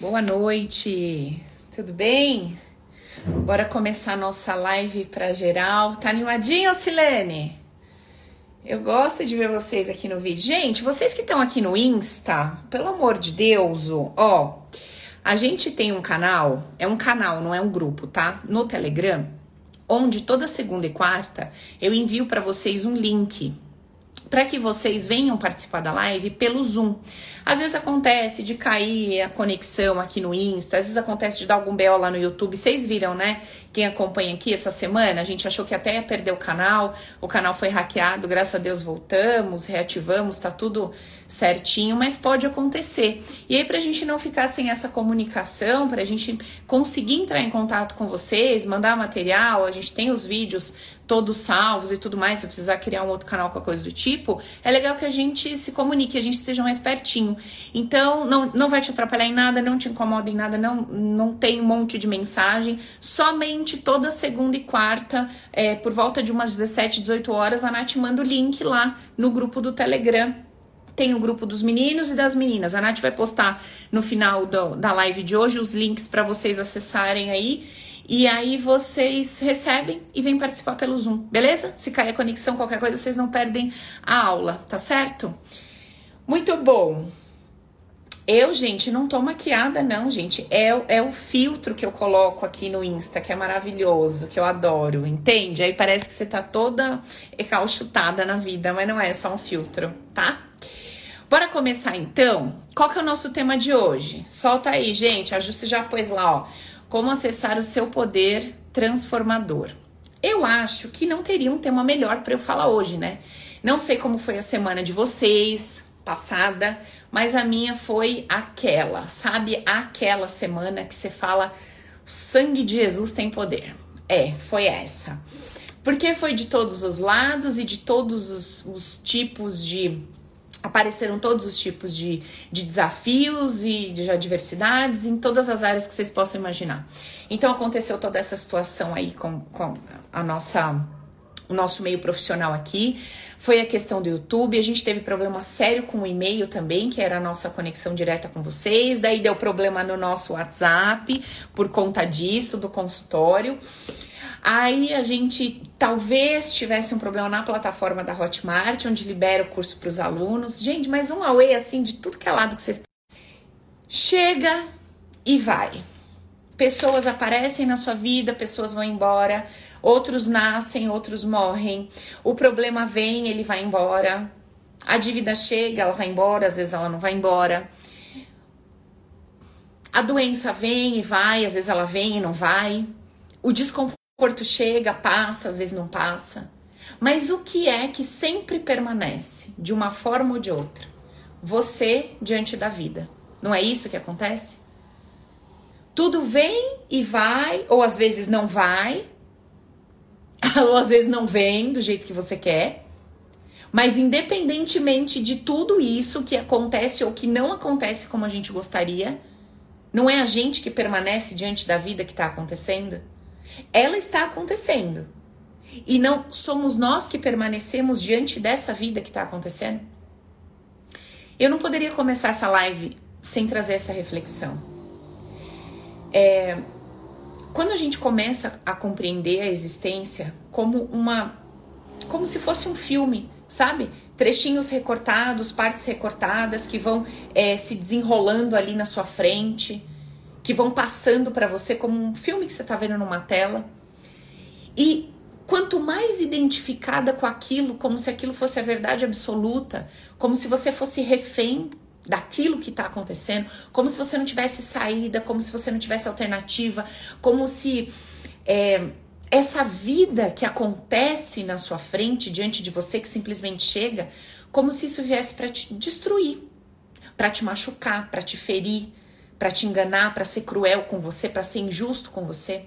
Boa noite, tudo bem? Bora começar nossa live para geral. Tá animadinho, Silene? Eu gosto de ver vocês aqui no vídeo. Gente, vocês que estão aqui no Insta, pelo amor de Deus, ó, a gente tem um canal, é um canal, não é um grupo, tá? No Telegram, onde toda segunda e quarta eu envio para vocês um link para que vocês venham participar da live pelo Zoom. Às vezes acontece de cair a conexão aqui no Insta, às vezes acontece de dar algum BO lá no YouTube. Vocês viram, né? Quem acompanha aqui essa semana, a gente achou que até ia perder o canal, o canal foi hackeado, graças a Deus voltamos, reativamos, tá tudo certinho, mas pode acontecer. E aí, pra gente não ficar sem essa comunicação, pra gente conseguir entrar em contato com vocês, mandar material, a gente tem os vídeos todos salvos e tudo mais, se precisar criar um outro canal com a coisa do tipo, é legal que a gente se comunique, a gente esteja mais pertinho. Então, não, não vai te atrapalhar em nada, não te incomoda em nada, não, não tem um monte de mensagem. Somente toda segunda e quarta, é, por volta de umas 17, 18 horas, a Nath manda o link lá no grupo do Telegram tem o grupo dos meninos e das meninas. A Nath vai postar no final do, da live de hoje os links para vocês acessarem aí. E aí vocês recebem e vêm participar pelo Zoom, beleza? Se cair a conexão, qualquer coisa, vocês não perdem a aula, tá certo? Muito bom. Eu, gente, não tô maquiada, não, gente. É, é o filtro que eu coloco aqui no Insta, que é maravilhoso, que eu adoro, entende? Aí parece que você tá toda recalchutada na vida, mas não é, é só um filtro, tá? Bora começar então? Qual que é o nosso tema de hoje? Solta aí, gente. A Jusce já pôs lá, ó como acessar o seu poder transformador. Eu acho que não teria um tema melhor para eu falar hoje, né? Não sei como foi a semana de vocês, passada, mas a minha foi aquela, sabe? Aquela semana que você fala: o sangue de Jesus tem poder. É, foi essa. Porque foi de todos os lados e de todos os, os tipos de apareceram todos os tipos de, de desafios e de adversidades em todas as áreas que vocês possam imaginar. Então aconteceu toda essa situação aí com, com a nossa o nosso meio profissional aqui. Foi a questão do YouTube, a gente teve problema sério com o e-mail também, que era a nossa conexão direta com vocês. Daí deu problema no nosso WhatsApp por conta disso, do consultório. Aí a gente talvez tivesse um problema na plataforma da Hotmart, onde libera o curso para os alunos. Gente, mas um away assim de tudo que é lado que vocês chega e vai. Pessoas aparecem na sua vida, pessoas vão embora, outros nascem, outros morrem. O problema vem, ele vai embora. A dívida chega, ela vai embora, às vezes ela não vai embora. A doença vem e vai, às vezes ela vem e não vai. O desconforto conforto chega, passa, às vezes não passa. Mas o que é que sempre permanece, de uma forma ou de outra? Você diante da vida. Não é isso que acontece? Tudo vem e vai, ou às vezes não vai, ou às vezes não vem do jeito que você quer. Mas independentemente de tudo isso que acontece ou que não acontece como a gente gostaria, não é a gente que permanece diante da vida que está acontecendo? Ela está acontecendo. E não somos nós que permanecemos diante dessa vida que está acontecendo? Eu não poderia começar essa live sem trazer essa reflexão. É, quando a gente começa a compreender a existência como uma. como se fosse um filme, sabe? Trechinhos recortados, partes recortadas que vão é, se desenrolando ali na sua frente que vão passando para você como um filme que você está vendo numa tela. E quanto mais identificada com aquilo, como se aquilo fosse a verdade absoluta, como se você fosse refém daquilo que está acontecendo, como se você não tivesse saída, como se você não tivesse alternativa, como se é, essa vida que acontece na sua frente, diante de você, que simplesmente chega, como se isso viesse para te destruir, para te machucar, para te ferir, para te enganar, para ser cruel com você, para ser injusto com você.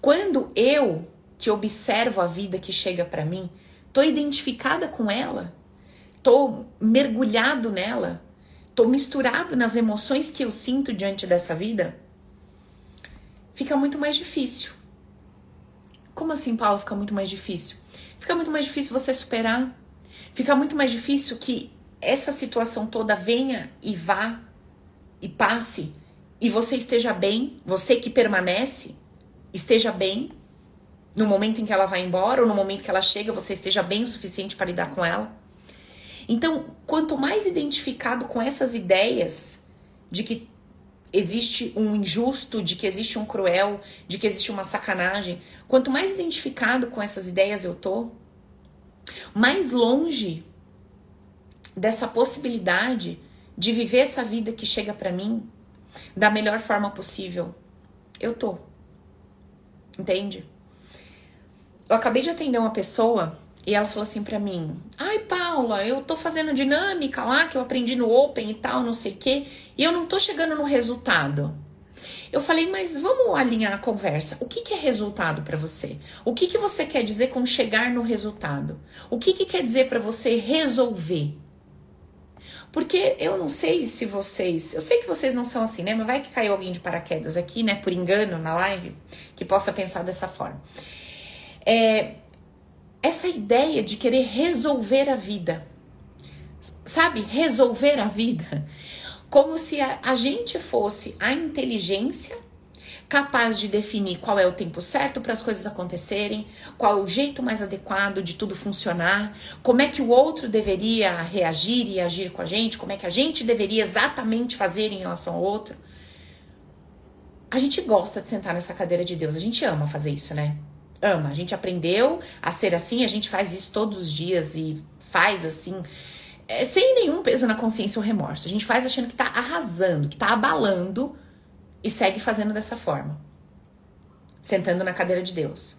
Quando eu, que observo a vida que chega para mim, tô identificada com ela, tô mergulhado nela, tô misturado nas emoções que eu sinto diante dessa vida, fica muito mais difícil. Como assim, Paulo, fica muito mais difícil? Fica muito mais difícil você superar. Fica muito mais difícil que essa situação toda venha e vá e passe e você esteja bem, você que permanece, esteja bem no momento em que ela vai embora ou no momento que ela chega, você esteja bem o suficiente para lidar com ela. Então, quanto mais identificado com essas ideias de que existe um injusto, de que existe um cruel, de que existe uma sacanagem, quanto mais identificado com essas ideias eu tô, mais longe dessa possibilidade de viver essa vida que chega para mim da melhor forma possível eu tô. Entende? Eu acabei de atender uma pessoa e ela falou assim para mim: Ai, Paula, eu tô fazendo dinâmica lá que eu aprendi no Open e tal, não sei quê, e eu não tô chegando no resultado. Eu falei, mas vamos alinhar a conversa. O que, que é resultado para você? O que, que você quer dizer com chegar no resultado? O que, que quer dizer para você resolver? Porque eu não sei se vocês. Eu sei que vocês não são assim, né? Mas vai que caiu alguém de paraquedas aqui, né? Por engano na live, que possa pensar dessa forma. É, essa ideia de querer resolver a vida. Sabe? Resolver a vida. Como se a, a gente fosse a inteligência capaz de definir qual é o tempo certo para as coisas acontecerem, qual é o jeito mais adequado de tudo funcionar, como é que o outro deveria reagir e agir com a gente, como é que a gente deveria exatamente fazer em relação ao outro. A gente gosta de sentar nessa cadeira de Deus, a gente ama fazer isso, né? ama. A gente aprendeu a ser assim, a gente faz isso todos os dias e faz assim, é, sem nenhum peso na consciência ou remorso. A gente faz achando que tá arrasando, que tá abalando e segue fazendo dessa forma. Sentando na cadeira de Deus.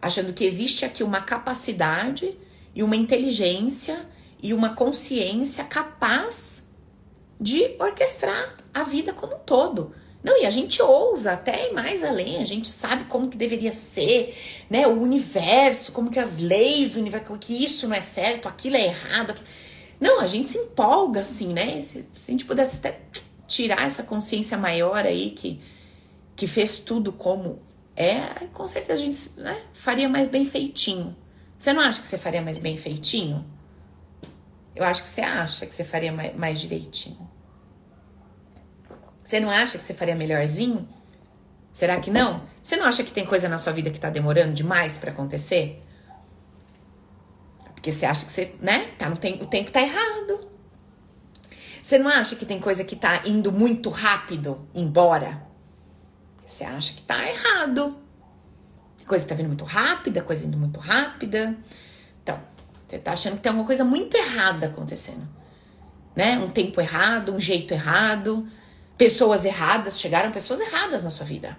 Achando que existe aqui uma capacidade e uma inteligência e uma consciência capaz de orquestrar a vida como um todo. Não, e a gente ousa até ir mais além, a gente sabe como que deveria ser, né? O universo, como que as leis, o universo, que isso não é certo, aquilo é errado. Não, a gente se empolga assim, né? Se, se a gente pudesse até tirar essa consciência maior aí que, que fez tudo como é, com certeza a gente né, faria mais bem feitinho. Você não acha que você faria mais bem feitinho? Eu acho que você acha que você faria mais, mais direitinho. Você não acha que você faria melhorzinho? Será que não? Você não acha que tem coisa na sua vida que tá demorando demais para acontecer? Porque você acha que você, né? Tá no tempo, o tempo tá errado. Você não acha que tem coisa que tá indo muito rápido embora? Você acha que tá errado. Coisa tá vindo muito rápida, coisa indo muito rápida. Então, você tá achando que tem alguma coisa muito errada acontecendo. Né? Um tempo errado, um jeito errado pessoas erradas, chegaram pessoas erradas na sua vida.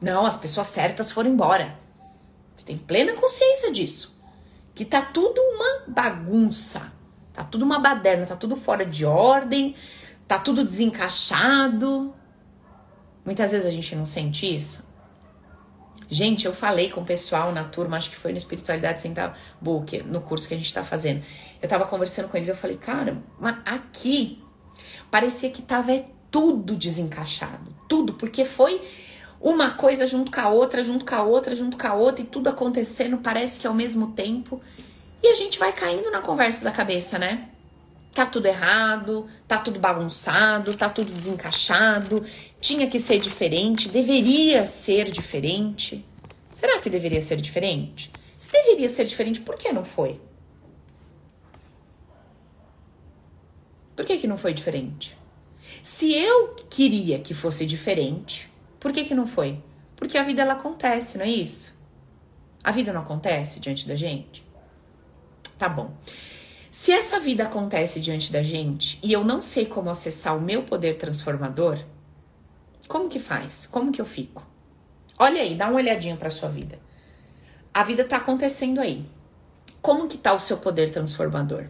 Não, as pessoas certas foram embora. Você tem plena consciência disso. Que tá tudo uma bagunça. Tá tudo uma baderna, tá tudo fora de ordem, tá tudo desencaixado. Muitas vezes a gente não sente isso. Gente, eu falei com o pessoal na turma, acho que foi no Espiritualidade Sem Tabu, no curso que a gente tá fazendo. Eu tava conversando com eles, eu falei, cara, mas aqui parecia que tava tudo desencaixado, tudo, porque foi uma coisa junto com a outra, junto com a outra, junto com a outra, e tudo acontecendo, parece que ao mesmo tempo. E a gente vai caindo na conversa da cabeça, né? Tá tudo errado, tá tudo bagunçado, tá tudo desencaixado, tinha que ser diferente, deveria ser diferente. Será que deveria ser diferente? Se deveria ser diferente, por que não foi? Por que, que não foi diferente? Se eu queria que fosse diferente, por que que não foi? Porque a vida ela acontece, não é isso? A vida não acontece diante da gente? Tá bom. Se essa vida acontece diante da gente e eu não sei como acessar o meu poder transformador, como que faz? Como que eu fico? Olha aí, dá uma olhadinha para sua vida. A vida tá acontecendo aí. Como que tá o seu poder transformador?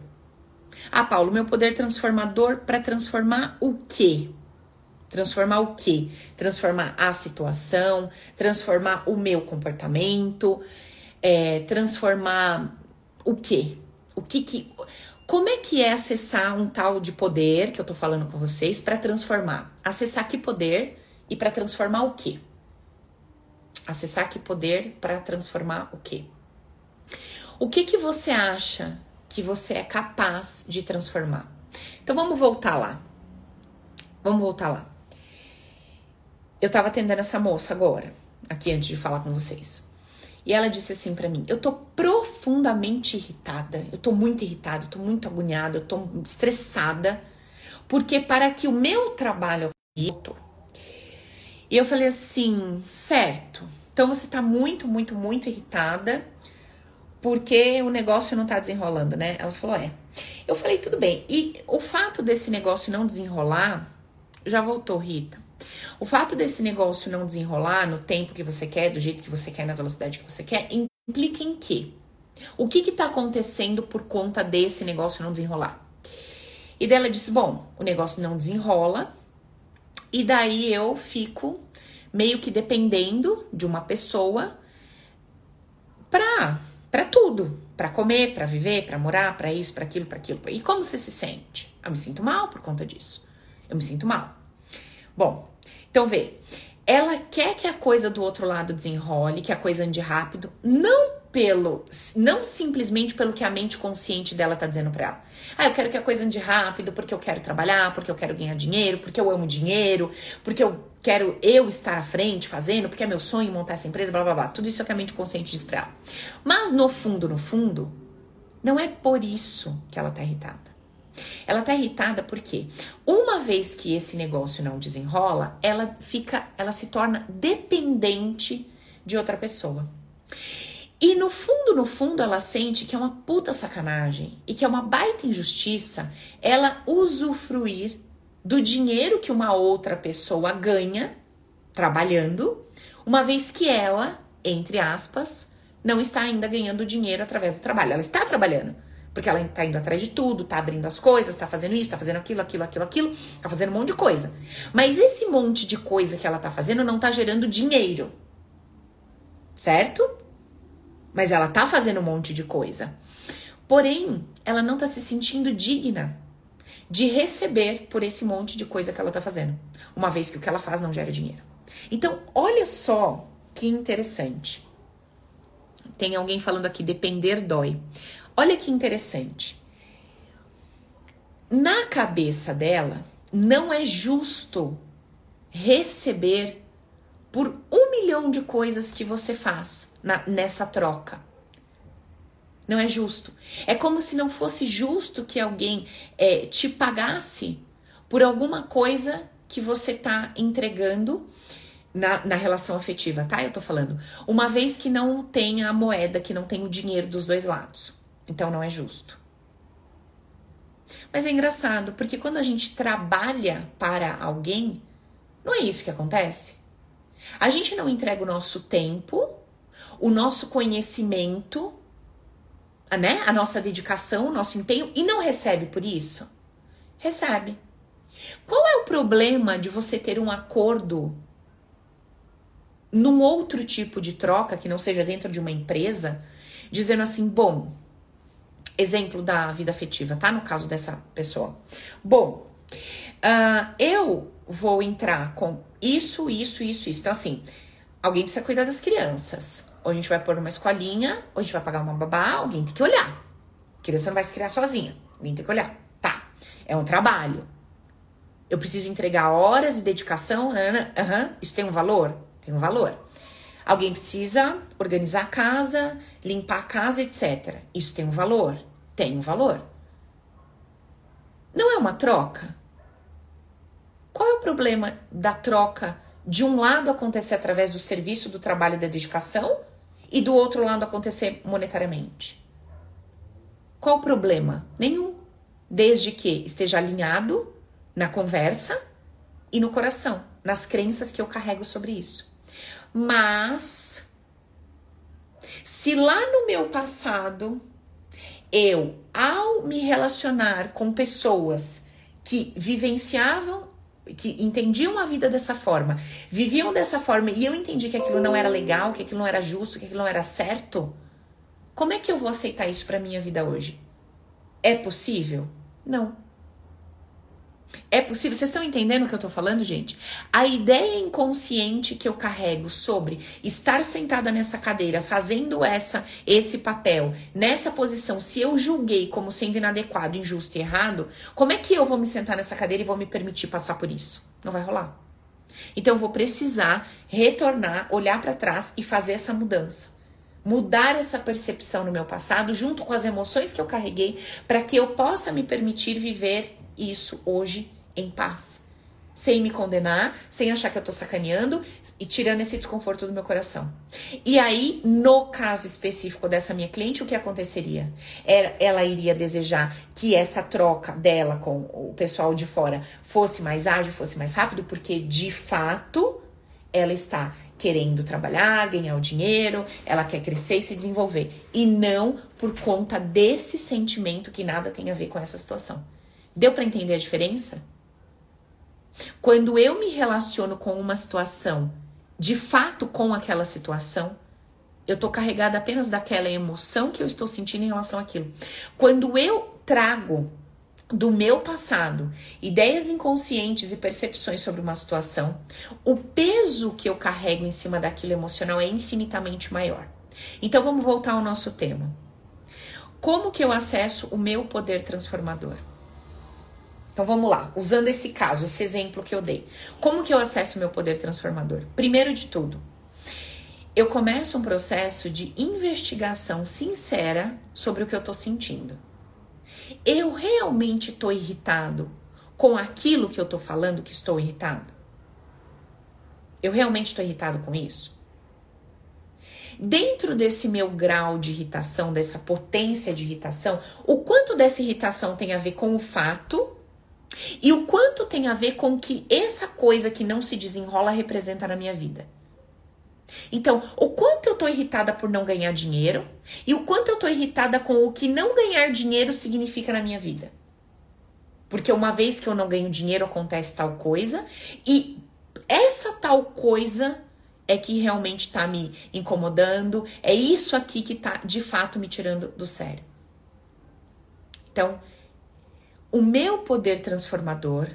Ah, Paulo, meu poder transformador para transformar o quê? Transformar o quê? Transformar a situação, transformar o meu comportamento, é, transformar o quê? O que que. Como é que é acessar um tal de poder que eu tô falando com vocês para transformar? Acessar que poder e para transformar o quê? Acessar que poder para transformar o quê? O que que você acha que você é capaz de transformar. Então vamos voltar lá. Vamos voltar lá. Eu tava atendendo essa moça agora, aqui antes de falar com vocês. E ela disse assim para mim: Eu tô profundamente irritada, eu tô muito irritada, eu tô muito agoniada, eu tô estressada, porque para que o meu trabalho e eu falei assim, certo. Então você tá muito, muito, muito irritada porque o negócio não tá desenrolando, né? Ela falou, é. Eu falei, tudo bem. E o fato desse negócio não desenrolar, já voltou, Rita. O fato desse negócio não desenrolar no tempo que você quer, do jeito que você quer, na velocidade que você quer, implica em quê? O que está acontecendo por conta desse negócio não desenrolar? E dela disse: Bom, o negócio não desenrola, e daí eu fico meio que dependendo de uma pessoa pra, pra tudo. Pra comer, pra viver, pra morar, pra isso, pra aquilo, pra aquilo. E como você se sente? Eu me sinto mal por conta disso. Eu me sinto mal. Bom, então vê. Ela quer que a coisa do outro lado desenrole, que a coisa ande rápido, não pelo, não simplesmente pelo que a mente consciente dela tá dizendo para ela. Ah, eu quero que a coisa ande rápido porque eu quero trabalhar, porque eu quero ganhar dinheiro, porque eu amo dinheiro, porque eu quero eu estar à frente fazendo, porque é meu sonho montar essa empresa, blá blá blá. Tudo isso é o que a mente consciente diz pra ela. Mas no fundo, no fundo, não é por isso que ela tá irritada. Ela tá irritada porque uma vez que esse negócio não desenrola, ela fica, ela se torna dependente de outra pessoa. E no fundo, no fundo, ela sente que é uma puta sacanagem e que é uma baita injustiça ela usufruir do dinheiro que uma outra pessoa ganha trabalhando, uma vez que ela, entre aspas, não está ainda ganhando dinheiro através do trabalho. Ela está trabalhando, porque ela está indo atrás de tudo, está abrindo as coisas, está fazendo isso, está fazendo aquilo, aquilo, aquilo, aquilo, está fazendo um monte de coisa. Mas esse monte de coisa que ela está fazendo não está gerando dinheiro. Certo? mas ela tá fazendo um monte de coisa. Porém, ela não tá se sentindo digna de receber por esse monte de coisa que ela tá fazendo, uma vez que o que ela faz não gera dinheiro. Então, olha só que interessante. Tem alguém falando aqui, depender dói. Olha que interessante. Na cabeça dela, não é justo receber por um milhão de coisas que você faz na, nessa troca. Não é justo. É como se não fosse justo que alguém é, te pagasse por alguma coisa que você tá entregando na, na relação afetiva, tá? Eu tô falando. Uma vez que não tem a moeda, que não tem o dinheiro dos dois lados. Então não é justo. Mas é engraçado, porque quando a gente trabalha para alguém, não é isso que acontece? A gente não entrega o nosso tempo, o nosso conhecimento, né? A nossa dedicação, o nosso empenho e não recebe por isso? Recebe. Qual é o problema de você ter um acordo num outro tipo de troca que não seja dentro de uma empresa, dizendo assim, bom, exemplo da vida afetiva, tá? No caso dessa pessoa. Bom, uh, eu vou entrar com isso, isso, isso, isso. Então, assim, alguém precisa cuidar das crianças. Ou a gente vai pôr uma escolinha, ou a gente vai pagar uma babá, alguém tem que olhar. A criança não vai se criar sozinha, alguém tem que olhar. Tá, é um trabalho. Eu preciso entregar horas e dedicação, uhum, isso tem um valor? Tem um valor. Alguém precisa organizar a casa, limpar a casa, etc. Isso tem um valor? Tem um valor. Não é uma troca? Qual é o problema da troca de um lado acontecer através do serviço, do trabalho e da dedicação e do outro lado acontecer monetariamente? Qual o problema? Nenhum. Desde que esteja alinhado na conversa e no coração, nas crenças que eu carrego sobre isso. Mas se lá no meu passado eu, ao me relacionar com pessoas que vivenciavam que entendiam a vida dessa forma, viviam dessa forma e eu entendi que aquilo não era legal, que aquilo não era justo, que aquilo não era certo, como é que eu vou aceitar isso para minha vida hoje? É possível? Não. É possível? Vocês estão entendendo o que eu tô falando, gente? A ideia inconsciente que eu carrego sobre estar sentada nessa cadeira, fazendo essa esse papel, nessa posição, se eu julguei como sendo inadequado, injusto e errado, como é que eu vou me sentar nessa cadeira e vou me permitir passar por isso? Não vai rolar. Então eu vou precisar retornar, olhar para trás e fazer essa mudança. Mudar essa percepção no meu passado junto com as emoções que eu carreguei para que eu possa me permitir viver isso hoje em paz. Sem me condenar, sem achar que eu tô sacaneando e tirando esse desconforto do meu coração. E aí, no caso específico dessa minha cliente, o que aconteceria? Ela iria desejar que essa troca dela com o pessoal de fora fosse mais ágil, fosse mais rápido, porque de fato ela está querendo trabalhar, ganhar o dinheiro, ela quer crescer e se desenvolver. E não por conta desse sentimento que nada tem a ver com essa situação. Deu para entender a diferença? Quando eu me relaciono com uma situação, de fato com aquela situação, eu tô carregada apenas daquela emoção que eu estou sentindo em relação àquilo. Quando eu trago do meu passado, ideias inconscientes e percepções sobre uma situação, o peso que eu carrego em cima daquilo emocional é infinitamente maior. Então vamos voltar ao nosso tema. Como que eu acesso o meu poder transformador? Então vamos lá, usando esse caso, esse exemplo que eu dei. Como que eu acesso o meu poder transformador? Primeiro de tudo, eu começo um processo de investigação sincera sobre o que eu tô sentindo. Eu realmente tô irritado com aquilo que eu tô falando que estou irritado? Eu realmente estou irritado com isso? Dentro desse meu grau de irritação, dessa potência de irritação, o quanto dessa irritação tem a ver com o fato e o quanto tem a ver com que essa coisa que não se desenrola representa na minha vida. Então, o quanto eu tô irritada por não ganhar dinheiro e o quanto eu tô irritada com o que não ganhar dinheiro significa na minha vida. Porque uma vez que eu não ganho dinheiro acontece tal coisa e essa tal coisa é que realmente tá me incomodando, é isso aqui que tá de fato me tirando do sério. Então, o meu poder transformador,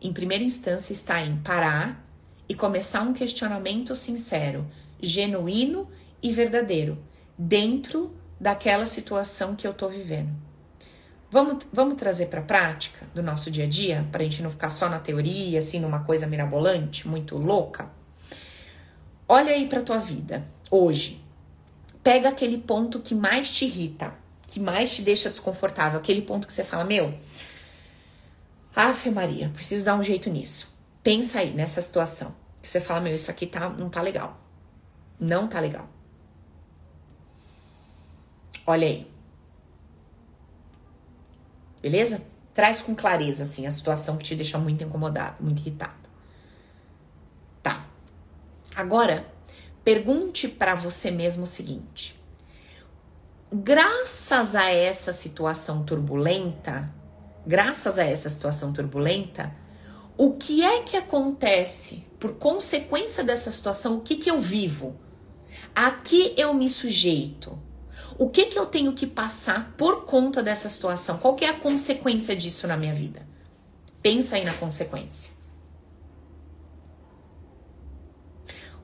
em primeira instância, está em parar e começar um questionamento sincero, genuíno e verdadeiro, dentro daquela situação que eu estou vivendo. Vamos, vamos trazer para a prática do nosso dia a dia, para a gente não ficar só na teoria, assim, numa coisa mirabolante, muito louca? Olha aí para tua vida, hoje. Pega aquele ponto que mais te irrita, que mais te deixa desconfortável, aquele ponto que você fala, meu, Afe Maria, preciso dar um jeito nisso. Pensa aí nessa situação. Você fala, meu, isso aqui tá, não tá legal. Não tá legal. Olha aí. Beleza? Traz com clareza, assim, a situação que te deixa muito incomodado, muito irritado. Tá. Agora, pergunte para você mesmo o seguinte: graças a essa situação turbulenta, graças a essa situação turbulenta, o que é que acontece por consequência dessa situação? O que, que eu vivo? A que eu me sujeito? O que, que eu tenho que passar por conta dessa situação? Qual que é a consequência disso na minha vida? Pensa aí na consequência.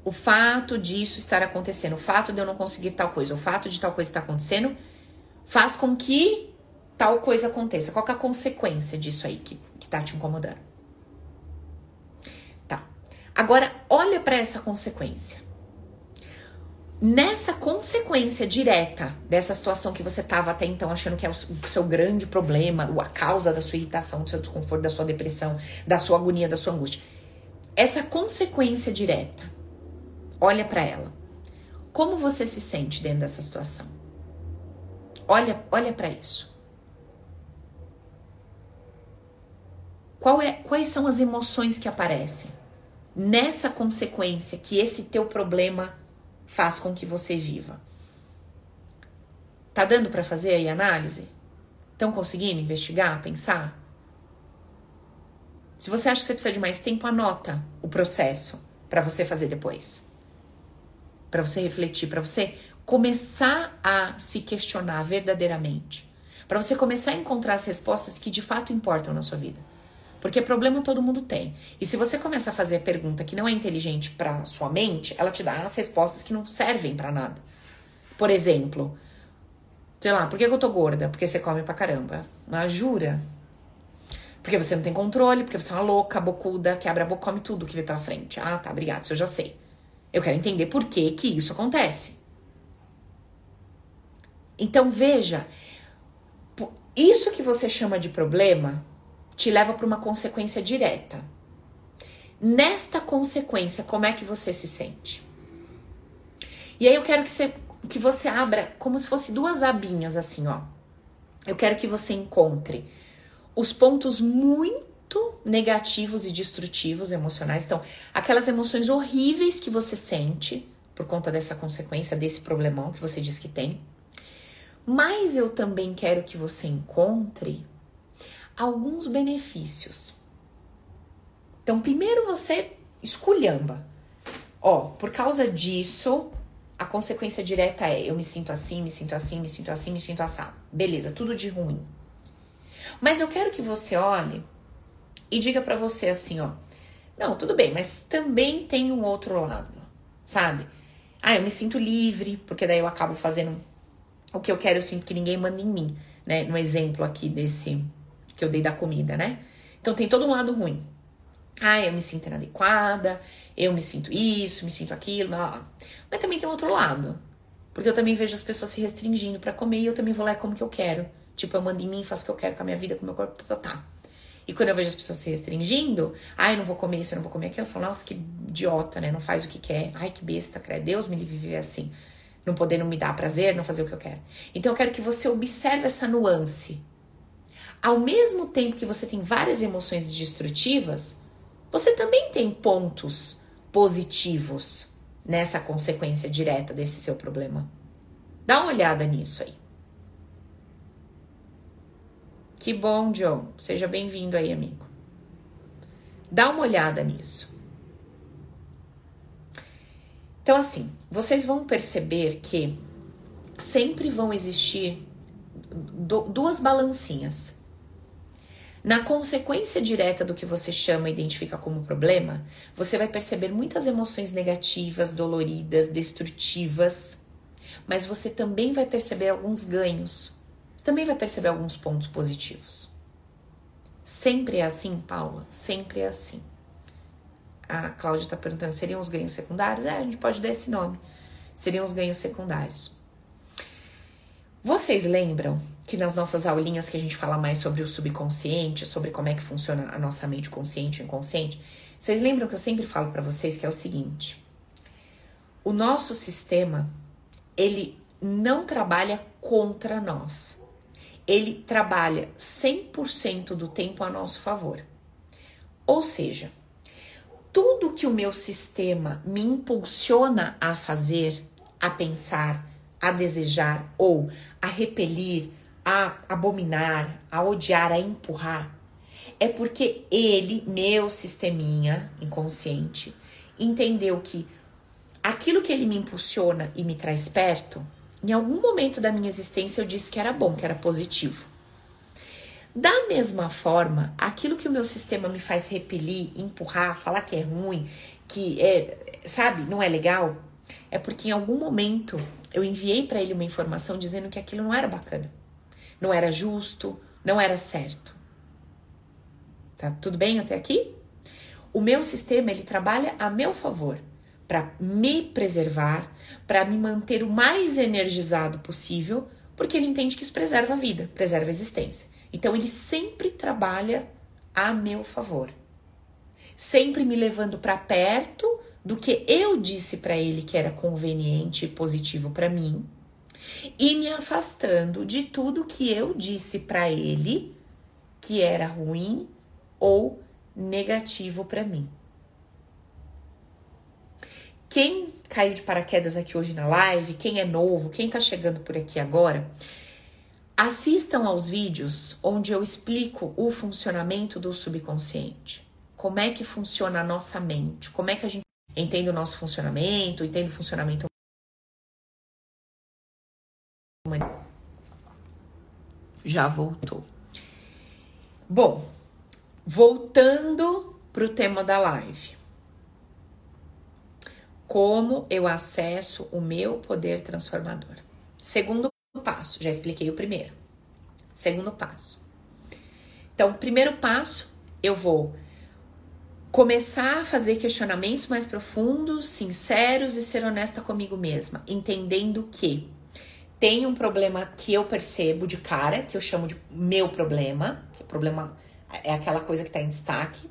O fato disso estar acontecendo, o fato de eu não conseguir tal coisa, o fato de tal coisa estar acontecendo, faz com que tal coisa aconteça? Qual é a consequência disso aí que, que tá te incomodando? Tá. Agora, olha para essa consequência. Nessa consequência direta dessa situação que você estava até então achando que é o seu grande problema, a causa da sua irritação, do seu desconforto, da sua depressão, da sua agonia, da sua angústia. Essa consequência direta, olha para ela. Como você se sente dentro dessa situação? Olha, olha para isso. Qual é, quais são as emoções que aparecem nessa consequência que esse teu problema faz com que você viva? Tá dando para fazer aí análise? Estão conseguindo investigar, pensar? Se você acha que você precisa de mais tempo, anota o processo para você fazer depois. Para você refletir, para você começar a se questionar verdadeiramente. Para você começar a encontrar as respostas que de fato importam na sua vida. Porque problema todo mundo tem. E se você começa a fazer a pergunta que não é inteligente para sua mente, ela te dá as respostas que não servem para nada. Por exemplo, sei lá, por que eu tô gorda? Porque você come pra caramba. Mas jura? Porque você não tem controle, porque você é uma louca, bocuda, que abre a boca, come tudo que vê pela frente. Ah, tá, obrigado, isso eu já sei. Eu quero entender por que que isso acontece. Então veja, isso que você chama de problema te leva para uma consequência direta. Nesta consequência, como é que você se sente? E aí eu quero que você, que você abra como se fosse duas abinhas assim, ó. Eu quero que você encontre os pontos muito negativos e destrutivos emocionais. Então, aquelas emoções horríveis que você sente por conta dessa consequência, desse problemão que você diz que tem. Mas eu também quero que você encontre alguns benefícios. Então, primeiro você esculhamba. Ó, por causa disso, a consequência direta é eu me sinto assim, me sinto assim, me sinto assim, me sinto assado. Beleza, tudo de ruim. Mas eu quero que você olhe e diga para você assim, ó. Não, tudo bem, mas também tem um outro lado, sabe? Ah, eu me sinto livre, porque daí eu acabo fazendo o que eu quero, eu sinto que ninguém manda em mim, né? No exemplo aqui desse que eu dei da comida, né? Então tem todo um lado ruim. Ah, eu me sinto inadequada, eu me sinto isso, me sinto aquilo, blá, blá. mas também tem outro lado. Porque eu também vejo as pessoas se restringindo para comer e eu também vou lá como que eu quero. Tipo, eu mando em mim, faço o que eu quero com a minha vida, com o meu corpo, tá, tá, tá. E quando eu vejo as pessoas se restringindo, ai, não vou comer isso, eu não vou comer aquilo, eu falo, nossa, que idiota, né? Não faz o que quer. Ai, que besta, credo. Deus me livre viver assim. Não poder não me dar prazer, não fazer o que eu quero. Então eu quero que você observe essa nuance. Ao mesmo tempo que você tem várias emoções destrutivas, você também tem pontos positivos nessa consequência direta desse seu problema. Dá uma olhada nisso aí. Que bom, John. Seja bem-vindo aí, amigo. Dá uma olhada nisso. Então, assim, vocês vão perceber que sempre vão existir duas balancinhas. Na consequência direta do que você chama e identifica como problema, você vai perceber muitas emoções negativas, doloridas, destrutivas, mas você também vai perceber alguns ganhos você também vai perceber alguns pontos positivos. Sempre é assim, Paula? Sempre é assim. A Cláudia está perguntando: seriam os ganhos secundários? É, a gente pode dar esse nome. Seriam os ganhos secundários. Vocês lembram que nas nossas aulinhas que a gente fala mais sobre o subconsciente, sobre como é que funciona a nossa mente consciente e inconsciente, vocês lembram que eu sempre falo para vocês que é o seguinte: o nosso sistema ele não trabalha contra nós ele trabalha 100% do tempo a nosso favor. Ou seja, tudo que o meu sistema me impulsiona a fazer, a pensar, a desejar ou a repelir, a abominar, a odiar, a empurrar, é porque ele, meu sisteminha inconsciente, entendeu que aquilo que ele me impulsiona e me traz perto em algum momento da minha existência eu disse que era bom, que era positivo. Da mesma forma, aquilo que o meu sistema me faz repelir, empurrar, falar que é ruim, que é, sabe, não é legal, é porque em algum momento eu enviei para ele uma informação dizendo que aquilo não era bacana, não era justo, não era certo. Tá tudo bem até aqui? O meu sistema ele trabalha a meu favor para me preservar, para me manter o mais energizado possível, porque ele entende que isso preserva a vida, preserva a existência. Então ele sempre trabalha a meu favor, sempre me levando para perto do que eu disse para ele que era conveniente e positivo para mim, e me afastando de tudo que eu disse para ele que era ruim ou negativo para mim. Quem caiu de paraquedas aqui hoje na live, quem é novo, quem tá chegando por aqui agora, assistam aos vídeos onde eu explico o funcionamento do subconsciente. Como é que funciona a nossa mente, como é que a gente entende o nosso funcionamento, entende o funcionamento já voltou. Bom, voltando para o tema da live. Como eu acesso o meu poder transformador? Segundo passo, já expliquei o primeiro. Segundo passo. Então, primeiro passo, eu vou começar a fazer questionamentos mais profundos, sinceros e ser honesta comigo mesma, entendendo que tem um problema que eu percebo de cara, que eu chamo de meu problema, que o problema é aquela coisa que está em destaque.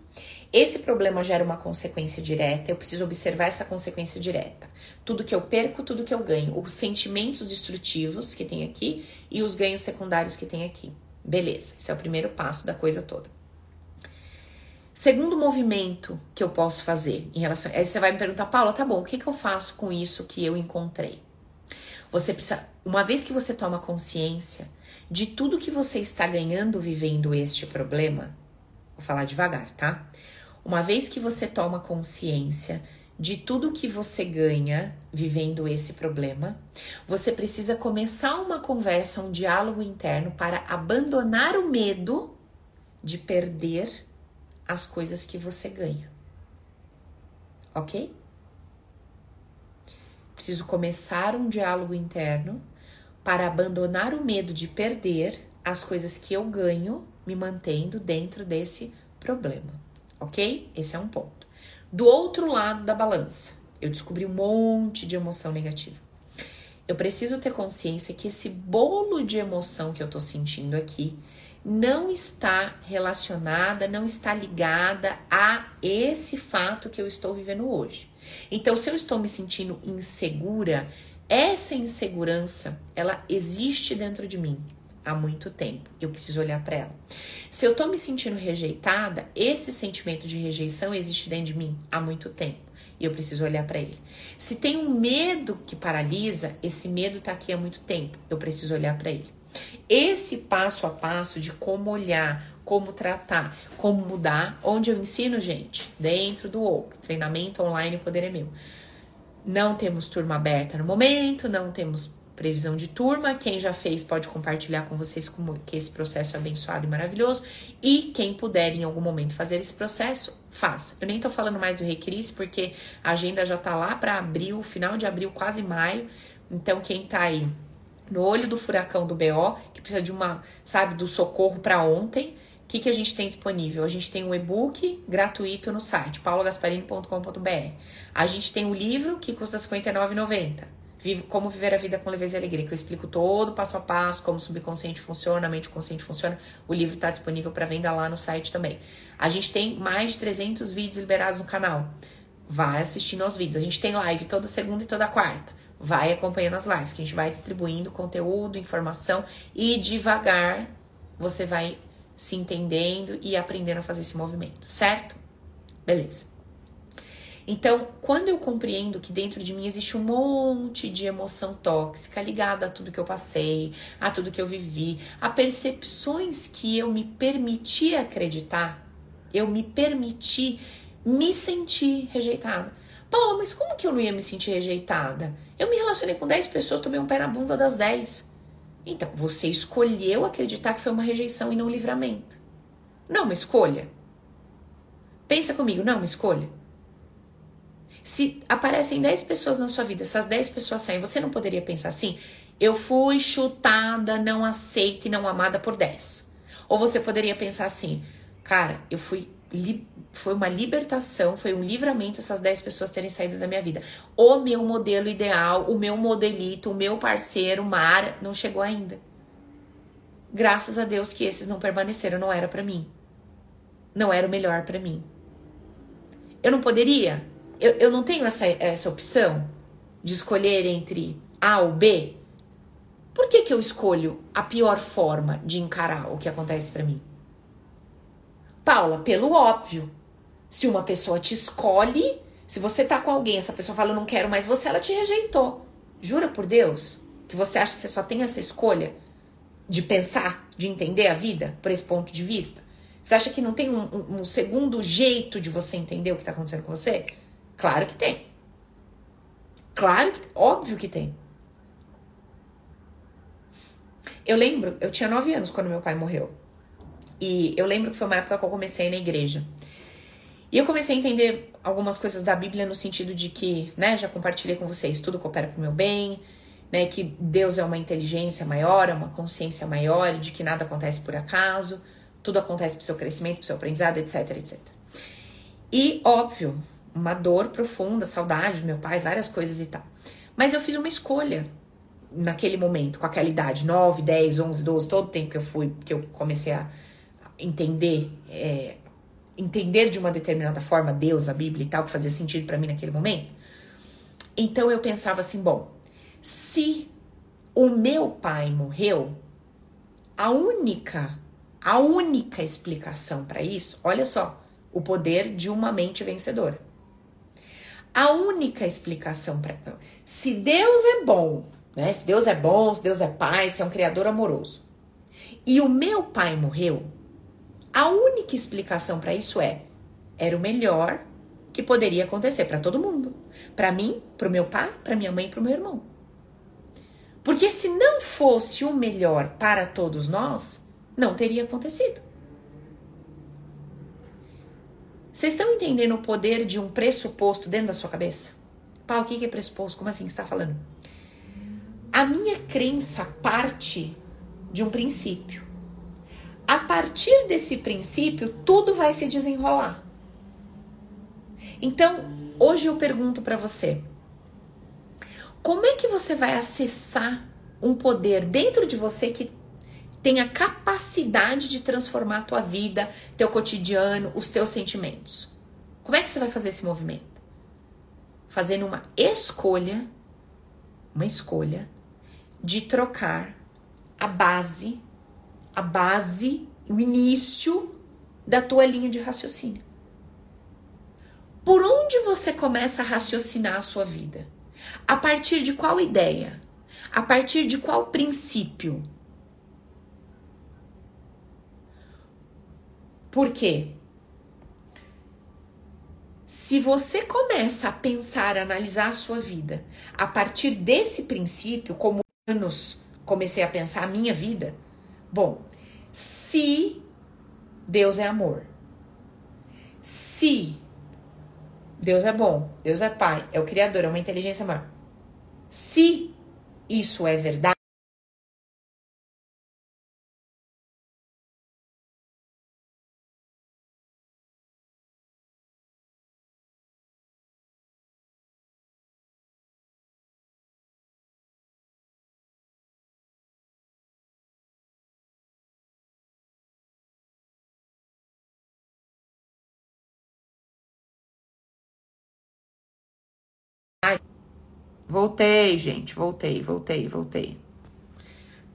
Esse problema gera uma consequência direta, eu preciso observar essa consequência direta. Tudo que eu perco, tudo que eu ganho, os sentimentos destrutivos que tem aqui e os ganhos secundários que tem aqui. Beleza, esse é o primeiro passo da coisa toda. Segundo movimento que eu posso fazer em relação. Aí você vai me perguntar, Paula, tá bom, o que, que eu faço com isso que eu encontrei? Você precisa. Uma vez que você toma consciência de tudo que você está ganhando vivendo este problema, vou falar devagar, tá? Uma vez que você toma consciência de tudo que você ganha vivendo esse problema, você precisa começar uma conversa, um diálogo interno para abandonar o medo de perder as coisas que você ganha. Ok? Preciso começar um diálogo interno para abandonar o medo de perder as coisas que eu ganho me mantendo dentro desse problema. Ok? Esse é um ponto. Do outro lado da balança, eu descobri um monte de emoção negativa. Eu preciso ter consciência que esse bolo de emoção que eu tô sentindo aqui não está relacionada, não está ligada a esse fato que eu estou vivendo hoje. Então, se eu estou me sentindo insegura, essa insegurança, ela existe dentro de mim há muito tempo. Eu preciso olhar para ela. Se eu estou me sentindo rejeitada, esse sentimento de rejeição existe dentro de mim há muito tempo. E eu preciso olhar para ele. Se tem um medo que paralisa, esse medo está aqui há muito tempo. Eu preciso olhar para ele. Esse passo a passo de como olhar, como tratar, como mudar, onde eu ensino, gente, dentro do outro, treinamento online Poder é Meu. Não temos turma aberta no momento, não temos previsão de turma. Quem já fez pode compartilhar com vocês como que esse processo é abençoado e maravilhoso. E quem puder em algum momento fazer esse processo, faça. Eu nem tô falando mais do Recris, porque a agenda já tá lá para abril, final de abril, quase maio. Então, quem tá aí no olho do furacão do BO, que precisa de uma, sabe, do socorro para ontem, o que, que a gente tem disponível? A gente tem um e-book gratuito no site, paulogasparini.com.br. A gente tem o um livro que custa R$ 59,90. Vive, como viver a vida com leveza e alegria, que eu explico todo passo a passo, como o subconsciente funciona, a mente consciente funciona. O livro está disponível para venda lá no site também. A gente tem mais de 300 vídeos liberados no canal. Vai assistindo aos vídeos. A gente tem live toda segunda e toda quarta vai acompanhando as lives, que a gente vai distribuindo conteúdo, informação e devagar você vai se entendendo e aprendendo a fazer esse movimento, certo? Beleza. Então, quando eu compreendo que dentro de mim existe um monte de emoção tóxica ligada a tudo que eu passei, a tudo que eu vivi, a percepções que eu me permiti acreditar, eu me permiti me sentir rejeitada. Pô, mas como que eu não ia me sentir rejeitada? Eu me relacionei com 10 pessoas, tomei um pé na bunda das 10. Então, você escolheu acreditar que foi uma rejeição e não um livramento. Não uma escolha. Pensa comigo, não uma escolha. Se aparecem 10 pessoas na sua vida, essas 10 pessoas saem, você não poderia pensar assim: eu fui chutada, não aceita e não amada por 10. Ou você poderia pensar assim: cara, eu fui foi uma libertação, foi um livramento essas 10 pessoas terem saído da minha vida. O meu modelo ideal, o meu modelito, o meu parceiro, Mara, não chegou ainda. Graças a Deus que esses não permaneceram, não era para mim. Não era o melhor para mim. Eu não poderia, eu, eu não tenho essa, essa opção de escolher entre A ou B. Por que, que eu escolho a pior forma de encarar o que acontece para mim? Paula, pelo óbvio. Se uma pessoa te escolhe, se você tá com alguém, essa pessoa fala, eu não quero mais você, ela te rejeitou. Jura por Deus que você acha que você só tem essa escolha de pensar, de entender a vida por esse ponto de vista? Você acha que não tem um, um, um segundo jeito de você entender o que tá acontecendo com você? Claro que tem. Claro que, óbvio que tem. Eu lembro, eu tinha nove anos quando meu pai morreu. E eu lembro que foi uma época que eu comecei na igreja. E eu comecei a entender algumas coisas da Bíblia no sentido de que, né, já compartilhei com vocês, tudo coopera para o meu bem, né, que Deus é uma inteligência maior, é uma consciência maior, de que nada acontece por acaso, tudo acontece para o seu crescimento, para o seu aprendizado, etc, etc. E, óbvio, uma dor profunda, saudade do meu pai, várias coisas e tal. Mas eu fiz uma escolha naquele momento, com aquela idade, 9, 10, 11, 12, todo o tempo que eu fui, que eu comecei a entender, é, entender de uma determinada forma Deus, a Bíblia e tal, que fazia sentido para mim naquele momento. Então eu pensava assim, bom, se o meu pai morreu, a única, a única explicação para isso, olha só, o poder de uma mente vencedora. A única explicação para se Deus é bom, né? Se Deus é bom, se Deus é pai, se é um criador amoroso. E o meu pai morreu, a única explicação para isso é: era o melhor que poderia acontecer para todo mundo. Para mim, para o meu pai, para minha mãe para o meu irmão. Porque se não fosse o melhor para todos nós, não teria acontecido. Vocês estão entendendo o poder de um pressuposto dentro da sua cabeça? Paulo, o que é pressuposto? Como assim você está falando? A minha crença parte de um princípio. A partir desse princípio, tudo vai se desenrolar. Então, hoje eu pergunto para você: como é que você vai acessar um poder dentro de você que tem a capacidade de transformar a tua vida, teu cotidiano, os teus sentimentos? Como é que você vai fazer esse movimento? Fazendo uma escolha, uma escolha de trocar a base a base, o início da tua linha de raciocínio. Por onde você começa a raciocinar a sua vida? A partir de qual ideia? A partir de qual princípio? Por quê? Se você começa a pensar, a analisar a sua vida a partir desse princípio, como anos comecei a pensar a minha vida, bom, se Deus é amor. Se Deus é bom, Deus é pai, é o criador, é uma inteligência maior. Se isso é verdade, Voltei, gente, voltei, voltei, voltei.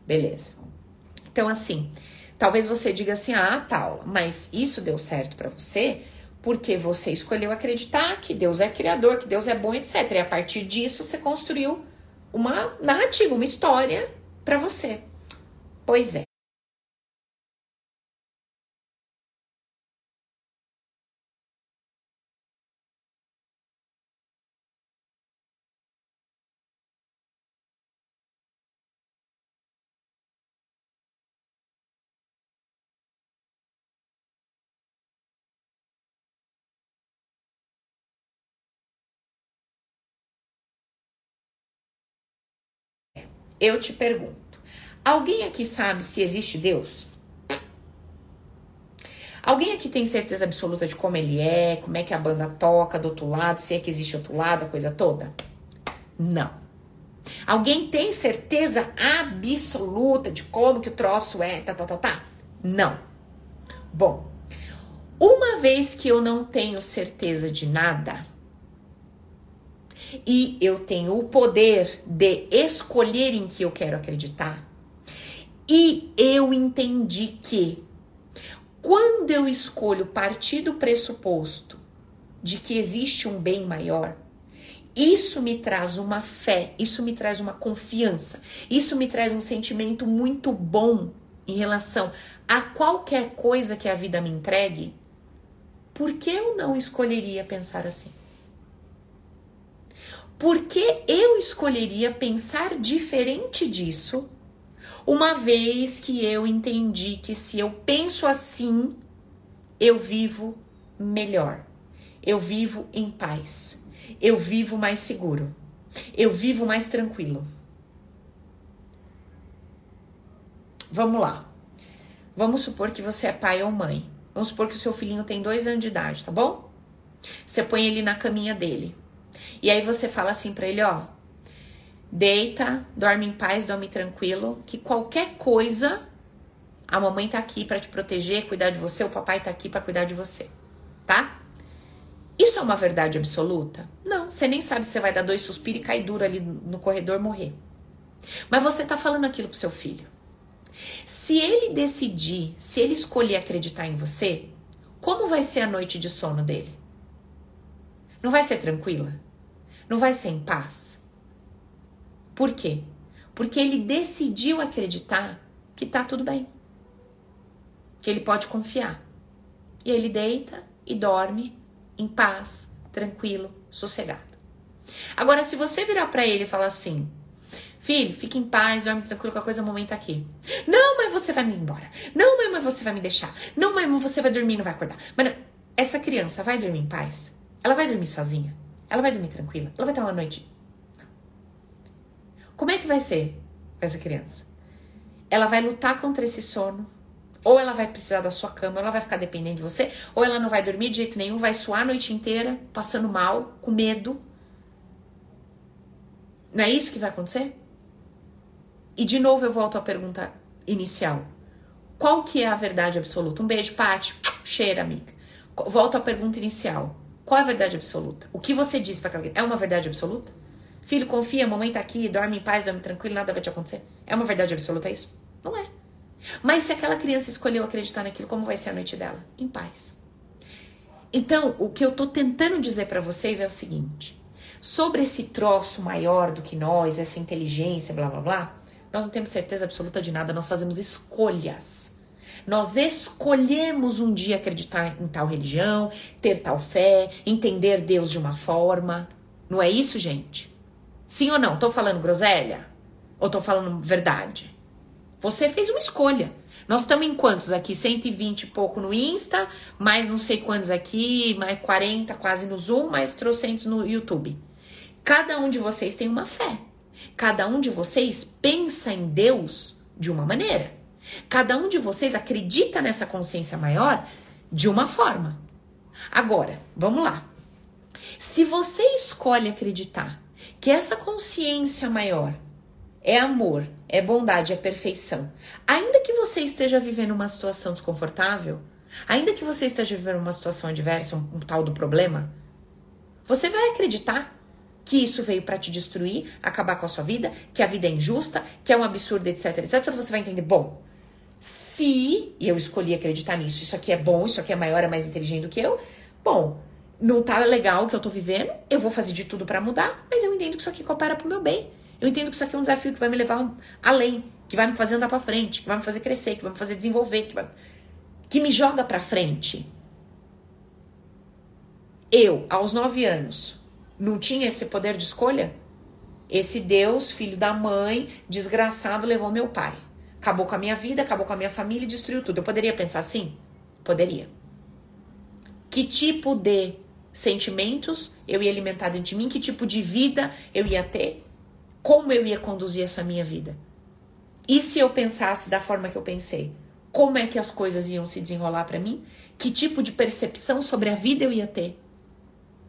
Beleza. Então, assim, talvez você diga assim: ah, Paula, mas isso deu certo para você porque você escolheu acreditar que Deus é criador, que Deus é bom, etc. E a partir disso você construiu uma narrativa, uma história para você. Pois é. Eu te pergunto: alguém aqui sabe se existe Deus? Alguém aqui tem certeza absoluta de como ele é, como é que a banda toca do outro lado, se é que existe outro lado, a coisa toda? Não. Alguém tem certeza absoluta de como que o troço é, tá, tá, tá, tá? Não. Bom, uma vez que eu não tenho certeza de nada, e eu tenho o poder de escolher em que eu quero acreditar. E eu entendi que quando eu escolho partir do pressuposto de que existe um bem maior, isso me traz uma fé, isso me traz uma confiança, isso me traz um sentimento muito bom em relação a qualquer coisa que a vida me entregue. Por que eu não escolheria pensar assim? Por que eu escolheria pensar diferente disso Uma vez que eu entendi que se eu penso assim, eu vivo melhor. Eu vivo em paz. Eu vivo mais seguro. Eu vivo mais tranquilo. Vamos lá. Vamos supor que você é pai ou mãe. Vamos supor que o seu filhinho tem dois anos de idade, tá bom? Você põe ele na caminha dele. E aí você fala assim para ele, ó, deita, dorme em paz, dorme tranquilo, que qualquer coisa a mamãe tá aqui para te proteger, cuidar de você, o papai tá aqui para cuidar de você, tá? Isso é uma verdade absoluta? Não, você nem sabe se você vai dar dois suspiros e cair duro ali no corredor morrer. Mas você tá falando aquilo pro seu filho. Se ele decidir, se ele escolher acreditar em você, como vai ser a noite de sono dele? Não vai ser tranquila? Não vai ser em paz? Por quê? Porque ele decidiu acreditar que tá tudo bem. Que ele pode confiar. E ele deita e dorme em paz, tranquilo, sossegado. Agora, se você virar para ele e falar assim: Filho, fique em paz, dorme tranquilo, qualquer coisa, o momento tá aqui. Não, mas você vai me embora. Não, mãe, mas você vai me deixar. Não, mãe, mas você vai dormir e não vai acordar. Mas essa criança vai dormir em paz? Ela vai dormir sozinha? Ela vai dormir tranquila? Ela vai ter uma noite. Como é que vai ser essa criança? Ela vai lutar contra esse sono, ou ela vai precisar da sua cama, ela vai ficar dependente de você, ou ela não vai dormir de jeito nenhum, vai suar a noite inteira, passando mal, com medo. Não é isso que vai acontecer? E de novo eu volto à pergunta inicial. Qual que é a verdade absoluta? Um beijo, Paty. Cheira, amiga. Volto à pergunta inicial. Qual é a verdade absoluta? O que você diz para aquela É uma verdade absoluta? Filho, confia, mamãe tá aqui, dorme em paz, dorme tranquilo, nada vai te acontecer. É uma verdade absoluta isso? Não é. Mas se aquela criança escolheu acreditar naquilo, como vai ser a noite dela? Em paz. Então, o que eu tô tentando dizer para vocês é o seguinte: sobre esse troço maior do que nós, essa inteligência, blá blá blá, nós não temos certeza absoluta de nada, nós fazemos escolhas. Nós escolhemos um dia acreditar em tal religião, ter tal fé, entender Deus de uma forma. Não é isso, gente? Sim ou não? Tô falando groselha? Ou tô falando verdade? Você fez uma escolha. Nós estamos em quantos aqui? 120 e pouco no Insta, mais não sei quantos aqui, mais 40 quase no Zoom, mais trocentos no YouTube. Cada um de vocês tem uma fé. Cada um de vocês pensa em Deus de uma maneira. Cada um de vocês acredita nessa consciência maior de uma forma. Agora, vamos lá. Se você escolhe acreditar que essa consciência maior é amor, é bondade, é perfeição. Ainda que você esteja vivendo uma situação desconfortável, ainda que você esteja vivendo uma situação adversa, um, um tal do problema, você vai acreditar que isso veio para te destruir, acabar com a sua vida, que a vida é injusta, que é um absurdo, etc, etc. Você vai entender, bom, se eu escolhi acreditar nisso, isso aqui é bom, isso aqui é maior, é mais inteligente do que eu, bom, não tá legal o que eu tô vivendo, eu vou fazer de tudo para mudar, mas eu entendo que isso aqui coopera pro meu bem. Eu entendo que isso aqui é um desafio que vai me levar além, que vai me fazer andar para frente, que vai me fazer crescer, que vai me fazer desenvolver, que, vai, que me joga para frente. Eu, aos nove anos, não tinha esse poder de escolha? Esse Deus, filho da mãe, desgraçado, levou meu pai. Acabou com a minha vida, acabou com a minha família e destruiu tudo. Eu poderia pensar assim? Poderia. Que tipo de sentimentos eu ia alimentar dentro de mim? Que tipo de vida eu ia ter? como eu ia conduzir essa minha vida. E se eu pensasse da forma que eu pensei, como é que as coisas iam se desenrolar para mim? Que tipo de percepção sobre a vida eu ia ter?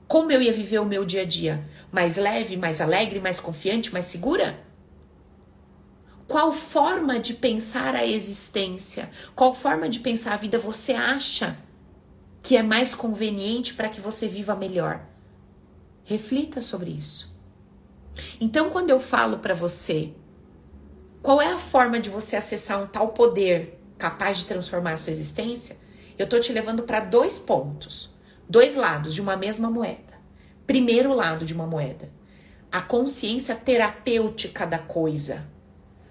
Como eu ia viver o meu dia a dia? Mais leve, mais alegre, mais confiante, mais segura? Qual forma de pensar a existência? Qual forma de pensar a vida você acha que é mais conveniente para que você viva melhor? Reflita sobre isso. Então, quando eu falo para você qual é a forma de você acessar um tal poder capaz de transformar a sua existência, eu tô te levando para dois pontos, dois lados de uma mesma moeda. Primeiro lado de uma moeda, a consciência terapêutica da coisa.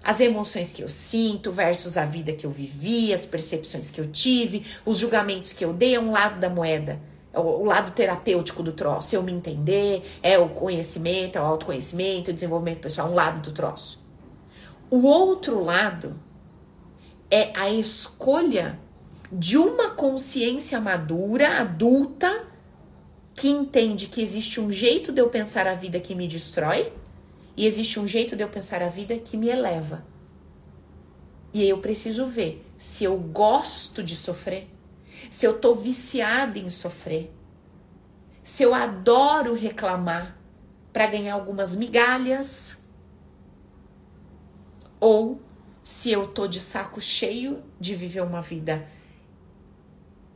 As emoções que eu sinto versus a vida que eu vivi, as percepções que eu tive, os julgamentos que eu dei é um lado da moeda o, lado terapêutico do troço, eu me entender, é o conhecimento, é o autoconhecimento, o desenvolvimento pessoal, um lado do troço. O outro lado é a escolha de uma consciência madura, adulta, que entende que existe um jeito de eu pensar a vida que me destrói e existe um jeito de eu pensar a vida que me eleva. E eu preciso ver se eu gosto de sofrer, se eu tô viciada em sofrer, se eu adoro reclamar para ganhar algumas migalhas ou se eu tô de saco cheio de viver uma vida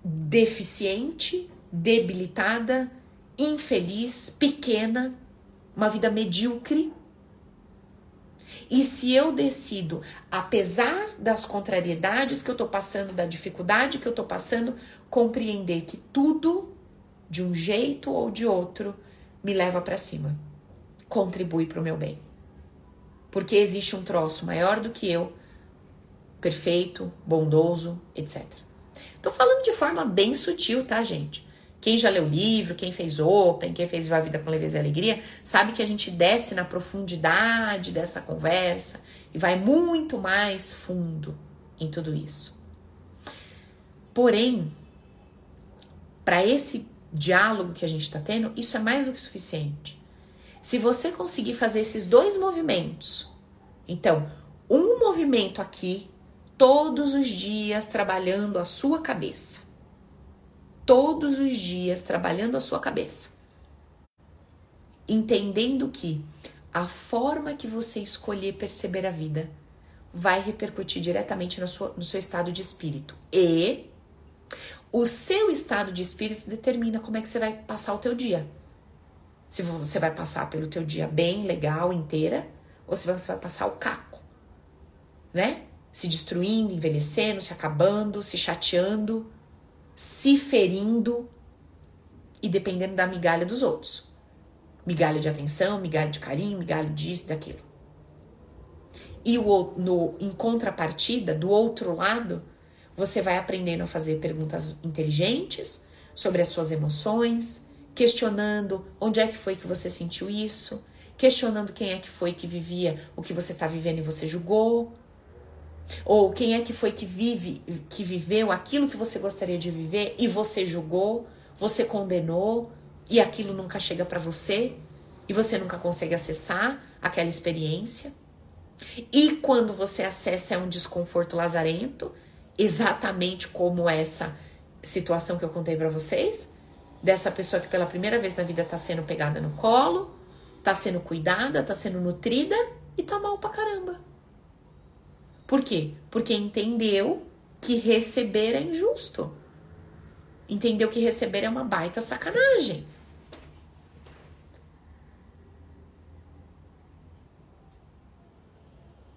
deficiente, debilitada, infeliz, pequena, uma vida medíocre. E se eu decido, apesar das contrariedades que eu tô passando, da dificuldade que eu tô passando, compreender que tudo, de um jeito ou de outro, me leva para cima, contribui para o meu bem. Porque existe um troço maior do que eu, perfeito, bondoso, etc. Tô falando de forma bem sutil, tá, gente? Quem já leu o livro, quem fez Open, quem fez Viva a Vida com Leveza e Alegria, sabe que a gente desce na profundidade dessa conversa e vai muito mais fundo em tudo isso. Porém, para esse diálogo que a gente está tendo, isso é mais do que suficiente. Se você conseguir fazer esses dois movimentos, então, um movimento aqui todos os dias trabalhando a sua cabeça. Todos os dias trabalhando a sua cabeça. Entendendo que a forma que você escolher perceber a vida vai repercutir diretamente no, sua, no seu estado de espírito. E o seu estado de espírito determina como é que você vai passar o teu dia. Se você vai passar pelo teu dia bem, legal, inteira, ou se você vai passar o caco, né? se destruindo, envelhecendo, se acabando, se chateando, se ferindo e dependendo da migalha dos outros. Migalha de atenção, migalha de carinho, migalha disso, daquilo. E o, no, em contrapartida, do outro lado, você vai aprendendo a fazer perguntas inteligentes sobre as suas emoções, questionando onde é que foi que você sentiu isso, questionando quem é que foi que vivia o que você está vivendo e você julgou, ou quem é que foi que vive, que viveu aquilo que você gostaria de viver e você julgou, você condenou e aquilo nunca chega para você e você nunca consegue acessar aquela experiência. E quando você acessa é um desconforto lazarento, exatamente como essa situação que eu contei para vocês, dessa pessoa que pela primeira vez na vida tá sendo pegada no colo, tá sendo cuidada, tá sendo nutrida e tá mal pra caramba. Por quê? Porque entendeu que receber é injusto. Entendeu que receber é uma baita sacanagem.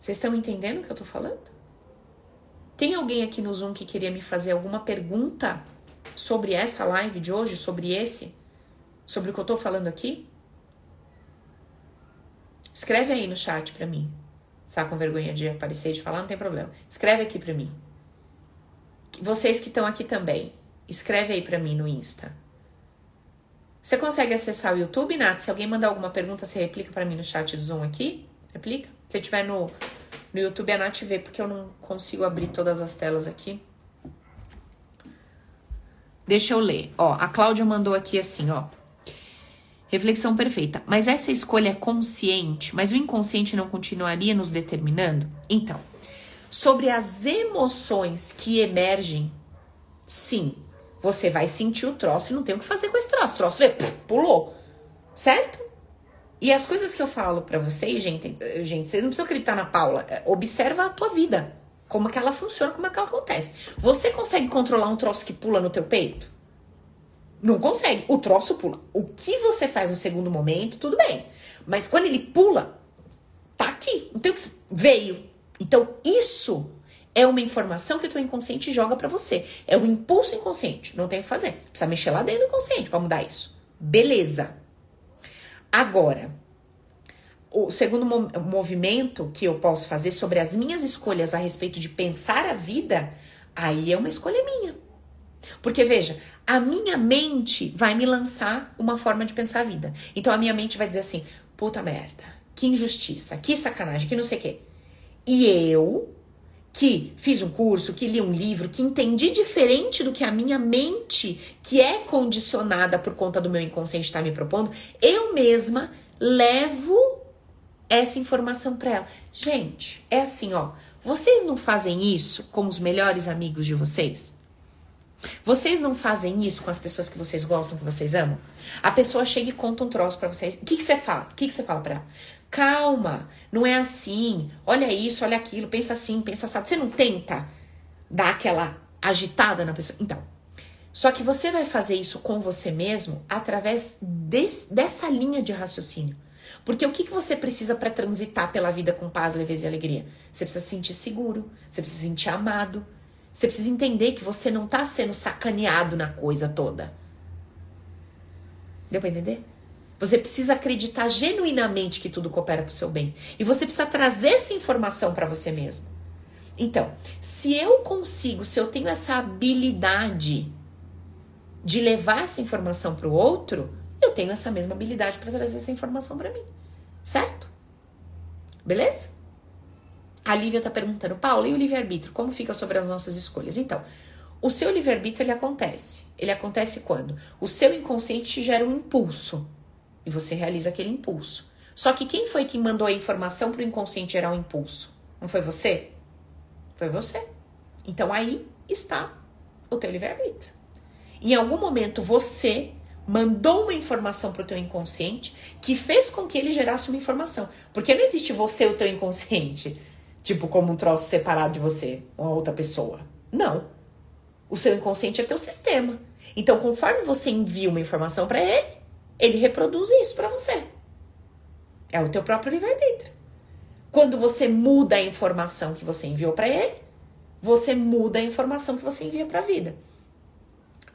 Vocês estão entendendo o que eu tô falando? Tem alguém aqui no Zoom que queria me fazer alguma pergunta sobre essa live de hoje, sobre esse, sobre o que eu tô falando aqui? Escreve aí no chat para mim está com vergonha de aparecer e de falar, não tem problema. Escreve aqui para mim. Vocês que estão aqui também, escreve aí para mim no Insta. Você consegue acessar o YouTube, Nath? Se alguém mandar alguma pergunta, você replica para mim no chat do Zoom aqui? Replica? Se tiver no, no YouTube, a Nath vê, porque eu não consigo abrir todas as telas aqui. Deixa eu ler. Ó, a Cláudia mandou aqui assim, ó. Reflexão perfeita. Mas essa escolha é consciente, mas o inconsciente não continuaria nos determinando? Então, sobre as emoções que emergem, sim, você vai sentir o troço e não tem o que fazer com esse troço. O troço vê, pulou, certo? E as coisas que eu falo para vocês, gente, gente, vocês não precisam acreditar na Paula. É, observa a tua vida, como que ela funciona, como é que ela acontece. Você consegue controlar um troço que pula no teu peito? Não consegue. O troço pula. O que você faz no segundo momento, tudo bem. Mas quando ele pula, tá aqui. Não tem o que. Veio. Então, isso é uma informação que o teu inconsciente joga para você. É o impulso inconsciente. Não tem o que fazer. Precisa mexer lá dentro do inconsciente para mudar isso. Beleza. Agora, o segundo movimento que eu posso fazer sobre as minhas escolhas a respeito de pensar a vida, aí é uma escolha minha. Porque veja, a minha mente vai me lançar uma forma de pensar a vida. Então a minha mente vai dizer assim: puta merda, que injustiça, que sacanagem, que não sei o quê. E eu, que fiz um curso, que li um livro, que entendi diferente do que a minha mente, que é condicionada por conta do meu inconsciente estar tá me propondo, eu mesma levo essa informação para ela. Gente, é assim, ó. Vocês não fazem isso com os melhores amigos de vocês? Vocês não fazem isso com as pessoas que vocês gostam, que vocês amam? A pessoa chega e conta um troço para vocês. O que, que você fala? O que, que você fala pra ela? Calma, não é assim. Olha isso, olha aquilo, pensa assim, pensa assim. Você não tenta dar aquela agitada na pessoa? Então, só que você vai fazer isso com você mesmo através dessa linha de raciocínio. Porque o que, que você precisa para transitar pela vida com paz, leveza e alegria? Você precisa se sentir seguro, você precisa se sentir amado, você precisa entender que você não tá sendo sacaneado na coisa toda. Deu pra entender? Você precisa acreditar genuinamente que tudo coopera pro seu bem. E você precisa trazer essa informação para você mesmo. Então, se eu consigo, se eu tenho essa habilidade de levar essa informação para o outro, eu tenho essa mesma habilidade para trazer essa informação para mim. Certo? Beleza? A Lívia está perguntando, Paula, e o livre-arbítrio? Como fica sobre as nossas escolhas? Então, o seu livre-arbítrio ele acontece. Ele acontece quando o seu inconsciente gera um impulso e você realiza aquele impulso. Só que quem foi que mandou a informação para o inconsciente gerar o um impulso? Não foi você? Foi você. Então aí está o teu livre-arbítrio. Em algum momento você mandou uma informação para o teu inconsciente que fez com que ele gerasse uma informação. Porque não existe você o teu inconsciente. Tipo, como um troço separado de você, uma outra pessoa. Não. O seu inconsciente é teu sistema. Então, conforme você envia uma informação para ele, ele reproduz isso para você. É o teu próprio livre-arbítrio. Quando você muda a informação que você enviou para ele, você muda a informação que você envia para a vida.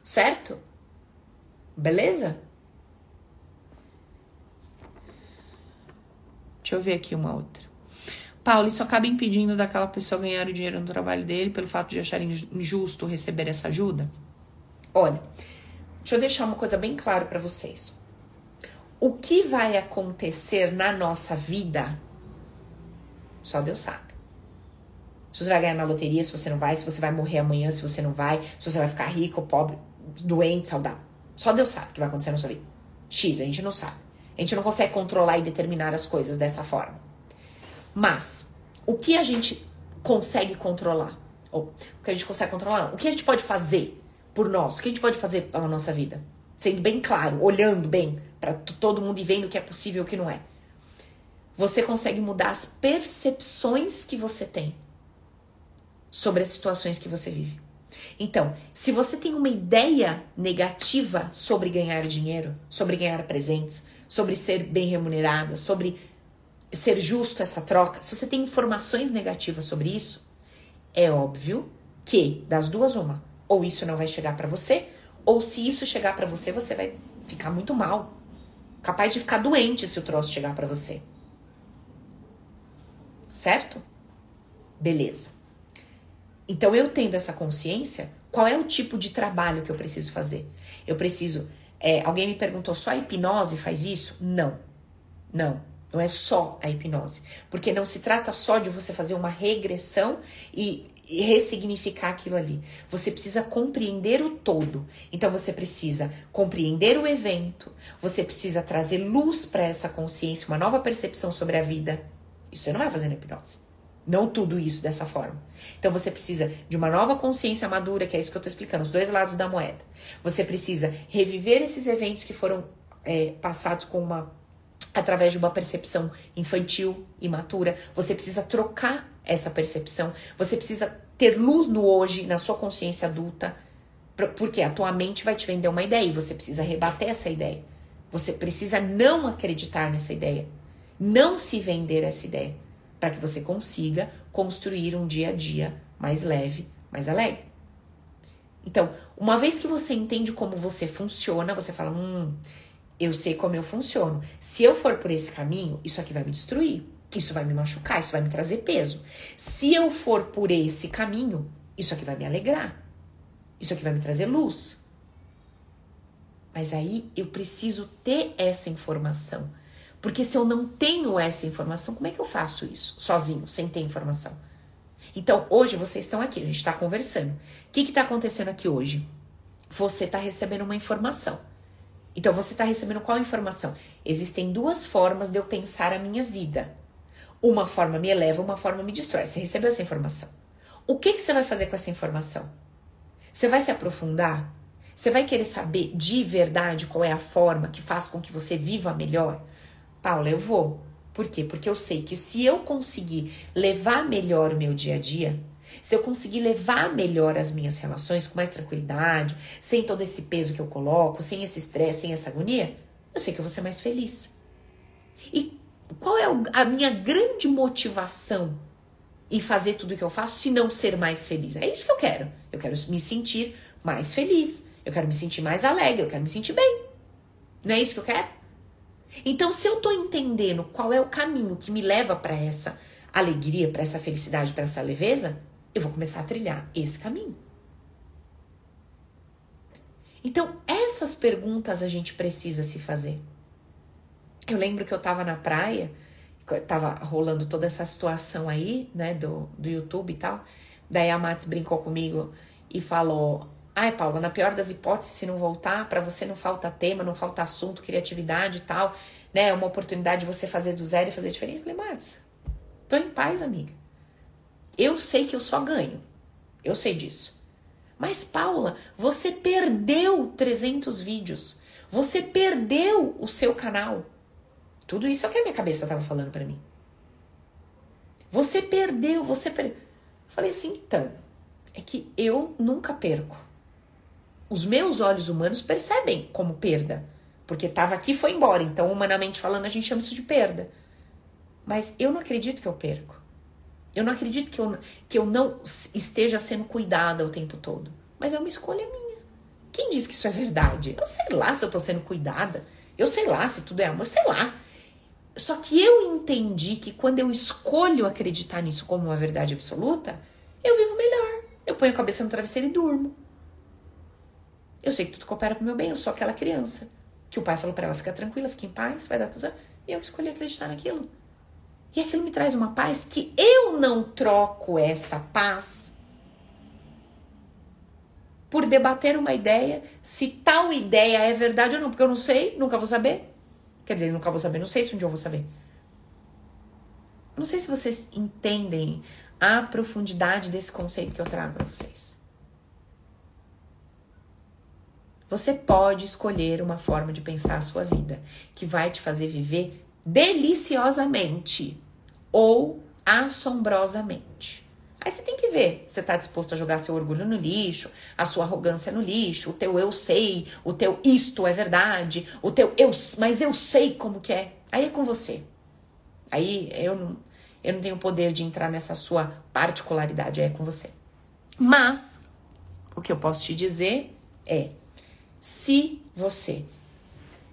Certo? Beleza? Deixa eu ver aqui uma outra. Paulo, isso acaba impedindo daquela pessoa ganhar o dinheiro no trabalho dele pelo fato de achar injusto receber essa ajuda? Olha, deixa eu deixar uma coisa bem clara para vocês. O que vai acontecer na nossa vida, só Deus sabe. Se você vai ganhar na loteria, se você não vai, se você vai morrer amanhã, se você não vai, se você vai ficar rico, pobre, doente, saudável. Só Deus sabe o que vai acontecer na sua vida. X, a gente não sabe. A gente não consegue controlar e determinar as coisas dessa forma. Mas o que a gente consegue controlar? Ou o que a gente consegue controlar? Não. O que a gente pode fazer por nós? O que a gente pode fazer pela nossa vida? Sendo bem claro, olhando bem para todo mundo e vendo o que é possível e o que não é. Você consegue mudar as percepções que você tem sobre as situações que você vive. Então, se você tem uma ideia negativa sobre ganhar dinheiro, sobre ganhar presentes, sobre ser bem remunerada, sobre ser justo essa troca, se você tem informações negativas sobre isso, é óbvio que das duas uma, ou isso não vai chegar para você, ou se isso chegar para você, você vai ficar muito mal, capaz de ficar doente se o troço chegar para você. Certo? Beleza. Então eu tendo essa consciência, qual é o tipo de trabalho que eu preciso fazer? Eu preciso. É, alguém me perguntou, só a hipnose faz isso? Não. Não. Não é só a hipnose. Porque não se trata só de você fazer uma regressão e, ressignificar aquilo ali. Você precisa compreender o todo. Então você precisa compreender o evento, você precisa trazer luz para essa consciência, uma nova percepção sobre a vida. Isso você não vai fazer na hipnose. Não tudo isso dessa forma. Então você precisa de uma nova consciência madura, que é isso que eu estou explicando, os dois lados da moeda. Você precisa reviver esses eventos que foram é, passados com uma através de uma percepção infantil, imatura. Você precisa trocar essa percepção. Você precisa ter luz no hoje, na sua consciência adulta, porque a tua mente vai te vender uma ideia e você precisa rebater essa ideia. Você precisa não acreditar nessa ideia, não se vender essa ideia, para que você consiga construir um dia a dia mais leve, mais alegre. Então, uma vez que você entende como você funciona, você fala: hum, eu sei como eu funciono. Se eu for por esse caminho, isso aqui vai me destruir. Isso vai me machucar, isso vai me trazer peso. Se eu for por esse caminho, isso aqui vai me alegrar. Isso aqui vai me trazer luz. Mas aí eu preciso ter essa informação. Porque se eu não tenho essa informação, como é que eu faço isso sozinho, sem ter informação? Então, hoje vocês estão aqui, a gente está conversando. O que está acontecendo aqui hoje? Você está recebendo uma informação. Então, você está recebendo qual informação? Existem duas formas de eu pensar a minha vida. Uma forma me eleva, uma forma me destrói. Você recebeu essa informação. O que, que você vai fazer com essa informação? Você vai se aprofundar? Você vai querer saber de verdade qual é a forma que faz com que você viva melhor? Paula, eu vou. Por quê? Porque eu sei que se eu conseguir levar melhor o meu dia a dia, se eu conseguir levar melhor as minhas relações com mais tranquilidade, sem todo esse peso que eu coloco, sem esse estresse, sem essa agonia, eu sei que eu vou ser mais feliz. E qual é a minha grande motivação em fazer tudo o que eu faço se não ser mais feliz? É isso que eu quero. Eu quero me sentir mais feliz. Eu quero me sentir mais alegre. Eu quero me sentir bem. Não é isso que eu quero? Então, se eu tô entendendo qual é o caminho que me leva para essa alegria, para essa felicidade, para essa leveza, eu vou começar a trilhar esse caminho. Então, essas perguntas a gente precisa se fazer. Eu lembro que eu tava na praia, tava rolando toda essa situação aí, né, do, do YouTube e tal. Daí a Mats brincou comigo e falou: Ai, Paula, na pior das hipóteses, se não voltar, para você não falta tema, não falta assunto, criatividade e tal, né? É uma oportunidade de você fazer do zero e fazer diferente. Eu falei, Matos, tô em paz, amiga. Eu sei que eu só ganho. Eu sei disso. Mas, Paula, você perdeu 300 vídeos. Você perdeu o seu canal. Tudo isso é o que a minha cabeça estava falando para mim. Você perdeu, você perdeu. Falei assim, então, é que eu nunca perco. Os meus olhos humanos percebem como perda, porque estava aqui e foi embora. Então, humanamente falando, a gente chama isso de perda. Mas eu não acredito que eu perco. Eu não acredito que eu, que eu não esteja sendo cuidada o tempo todo. Mas é uma escolha minha. Quem diz que isso é verdade? Eu sei lá se eu tô sendo cuidada. Eu sei lá se tudo é amor, sei lá. Só que eu entendi que quando eu escolho acreditar nisso como uma verdade absoluta, eu vivo melhor. Eu ponho a cabeça no travesseiro e durmo. Eu sei que tudo coopera pro meu bem, eu sou aquela criança. Que o pai falou para ela, fica tranquila, fica em paz, vai dar tudo certo. E eu escolhi acreditar naquilo. E aquilo me traz uma paz que eu não troco essa paz por debater uma ideia, se tal ideia é verdade ou não, porque eu não sei, nunca vou saber. Quer dizer, nunca vou saber, não sei se um dia eu vou saber. Não sei se vocês entendem a profundidade desse conceito que eu trago para vocês. Você pode escolher uma forma de pensar a sua vida que vai te fazer viver deliciosamente ou assombrosamente. Aí você tem que ver, você está disposto a jogar seu orgulho no lixo, a sua arrogância no lixo, o teu eu sei, o teu isto é verdade, o teu eu, mas eu sei como que é. Aí é com você. Aí eu não, eu não tenho poder de entrar nessa sua particularidade, é com você. Mas o que eu posso te dizer é se você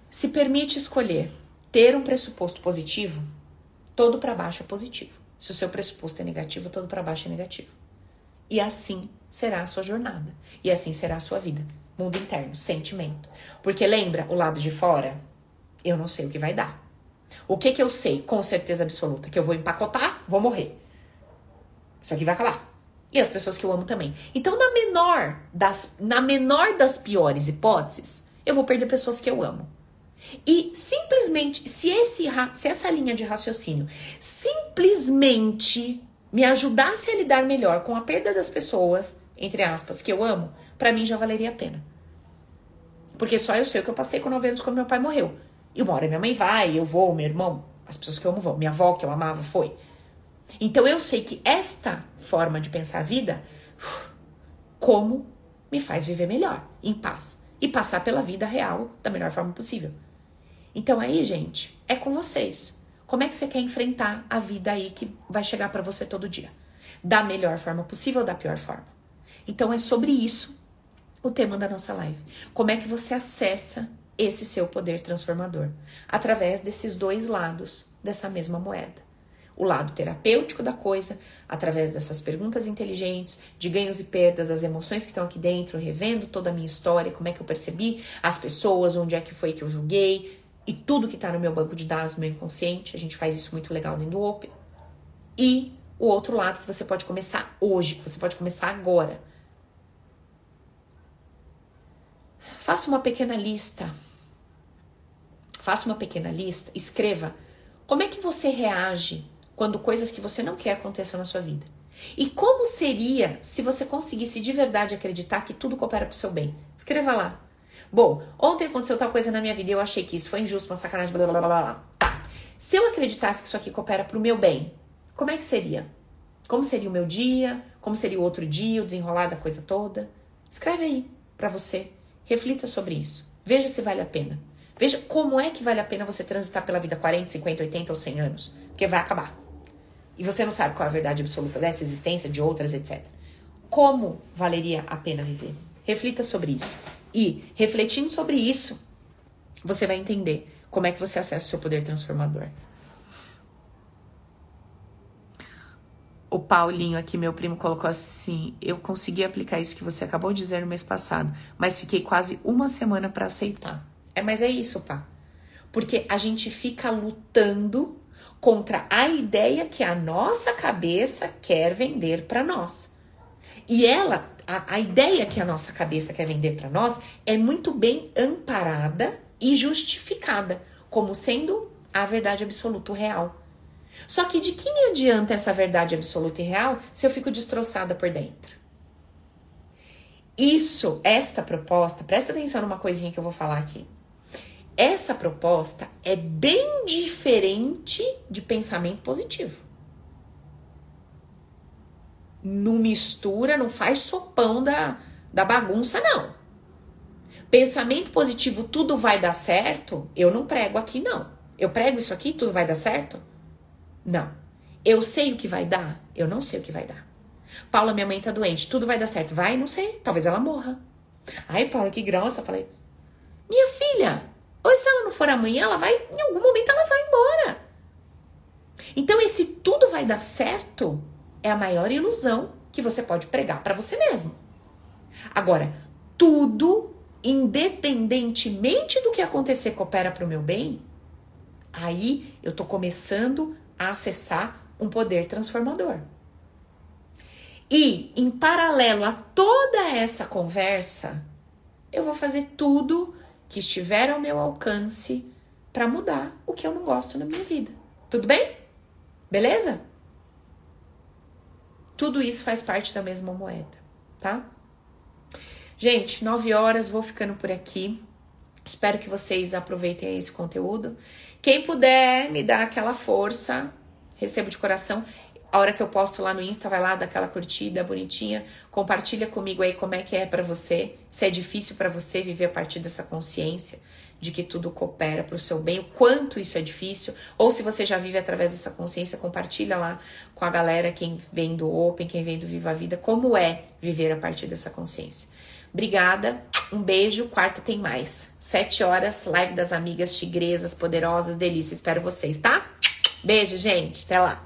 se permite escolher ter um pressuposto positivo, todo para baixo é positivo. Se o seu pressuposto é negativo, todo para baixo é negativo. E assim será a sua jornada. E assim será a sua vida. Mundo interno, sentimento. Porque lembra, o lado de fora, eu não sei o que vai dar. O que que eu sei com certeza absoluta? Que eu vou empacotar, vou morrer. Isso aqui vai acabar e as pessoas que eu amo também. Então, na menor das, na menor das piores hipóteses, eu vou perder pessoas que eu amo. E simplesmente, se, esse, se essa linha de raciocínio simplesmente me ajudasse a lidar melhor com a perda das pessoas, entre aspas, que eu amo, para mim já valeria a pena. Porque só eu sei o que eu passei com 9 anos quando meu pai morreu. E uma hora minha mãe vai, eu vou, meu irmão, as pessoas que eu amo vão. Minha avó, que eu amava, foi. Então eu sei que esta forma de pensar a vida, como me faz viver melhor, em paz e passar pela vida real da melhor forma possível. Então aí, gente, é com vocês. Como é que você quer enfrentar a vida aí que vai chegar para você todo dia? Da melhor forma possível ou da pior forma? Então é sobre isso o tema da nossa live. Como é que você acessa esse seu poder transformador? Através desses dois lados dessa mesma moeda o lado terapêutico da coisa, através dessas perguntas inteligentes, de ganhos e perdas, das emoções que estão aqui dentro, revendo toda a minha história, como é que eu percebi as pessoas, onde é que foi que eu julguei, e tudo que está no meu banco de dados, no meu inconsciente. A gente faz isso muito legal dentro do Open. E o outro lado que você pode começar hoje, que você pode começar agora. Faça uma pequena lista. Faça uma pequena lista, escreva como é que você reage quando coisas que você não quer aconteçam na sua vida. E como seria se você conseguisse de verdade acreditar que tudo coopera para o seu bem? Escreva lá. Bom, ontem aconteceu tal coisa na minha vida e eu achei que isso foi injusto, uma sacanagem, blá blá blá blá. Tá. Se eu acreditasse que isso aqui coopera para o meu bem, como é que seria? Como seria o meu dia? Como seria o outro dia, o desenrolar da coisa toda? Escreve aí para você. Reflita sobre isso. Veja se vale a pena. Veja como é que vale a pena você transitar pela vida 40, 50, 80 ou 100 anos. Porque vai acabar. E você não sabe qual é a verdade absoluta dessa existência, de outras, etc. Como valeria a pena viver? Reflita sobre isso. E, refletindo sobre isso, você vai entender como é que você acessa o seu poder transformador. O Paulinho aqui, meu primo, colocou assim: Eu consegui aplicar isso que você acabou de dizer no mês passado, mas fiquei quase uma semana para aceitar. É, mas é isso, pá. Porque a gente fica lutando contra a ideia que a nossa cabeça quer vender para nós. E ela, a, a, ideia que a nossa cabeça quer vender para nós é muito bem amparada e justificada como sendo a verdade absoluta, real. Só que de que me adianta essa verdade absoluta e real se eu fico destroçada por dentro? Isso, esta proposta, presta atenção numa coisinha que eu vou falar aqui. Essa proposta é bem diferente de pensamento positivo. Não mistura, não faz sopão da, da bagunça, não. Pensamento positivo, tudo vai dar certo, eu não prego aqui, não. Eu prego isso aqui, tudo vai dar certo? Não. Eu sei o que vai dar? Eu não sei o que vai dar. Paula, minha mãe tá doente, tudo vai dar certo. Vai? Não sei. Talvez ela morra. Ai, Paula, que grossa. Falei, minha filha, ou se ela não for amanhã, ela vai, em algum momento ela vai embora. Então, esse tudo vai dar certo é a maior ilusão que você pode pregar para você mesmo. Agora, tudo, independentemente do que acontecer, coopera para o meu bem. Aí eu tô começando a acessar um poder transformador. E, em paralelo a toda essa conversa, eu vou fazer tudo que estiver ao meu alcance para mudar o que eu não gosto na minha vida. Tudo bem? Beleza? Tudo isso faz parte da mesma moeda, tá? Gente, nove horas, vou ficando por aqui. Espero que vocês aproveitem esse conteúdo. Quem puder me dar aquela força, recebo de coração. A hora que eu posto lá no Insta, vai lá, dá aquela curtida bonitinha, compartilha comigo aí como é que é para você, se é difícil para você viver a partir dessa consciência de que tudo coopera para o seu bem, o quanto isso é difícil, ou se você já vive através dessa consciência, compartilha lá com a galera, quem vem do Open, quem vem do Viva a Vida, como é viver a partir dessa consciência. Obrigada, um beijo. Quarta tem mais. Sete horas, live das amigas tigresas, poderosas, delícia. Espero vocês, tá? Beijo, gente. Até lá.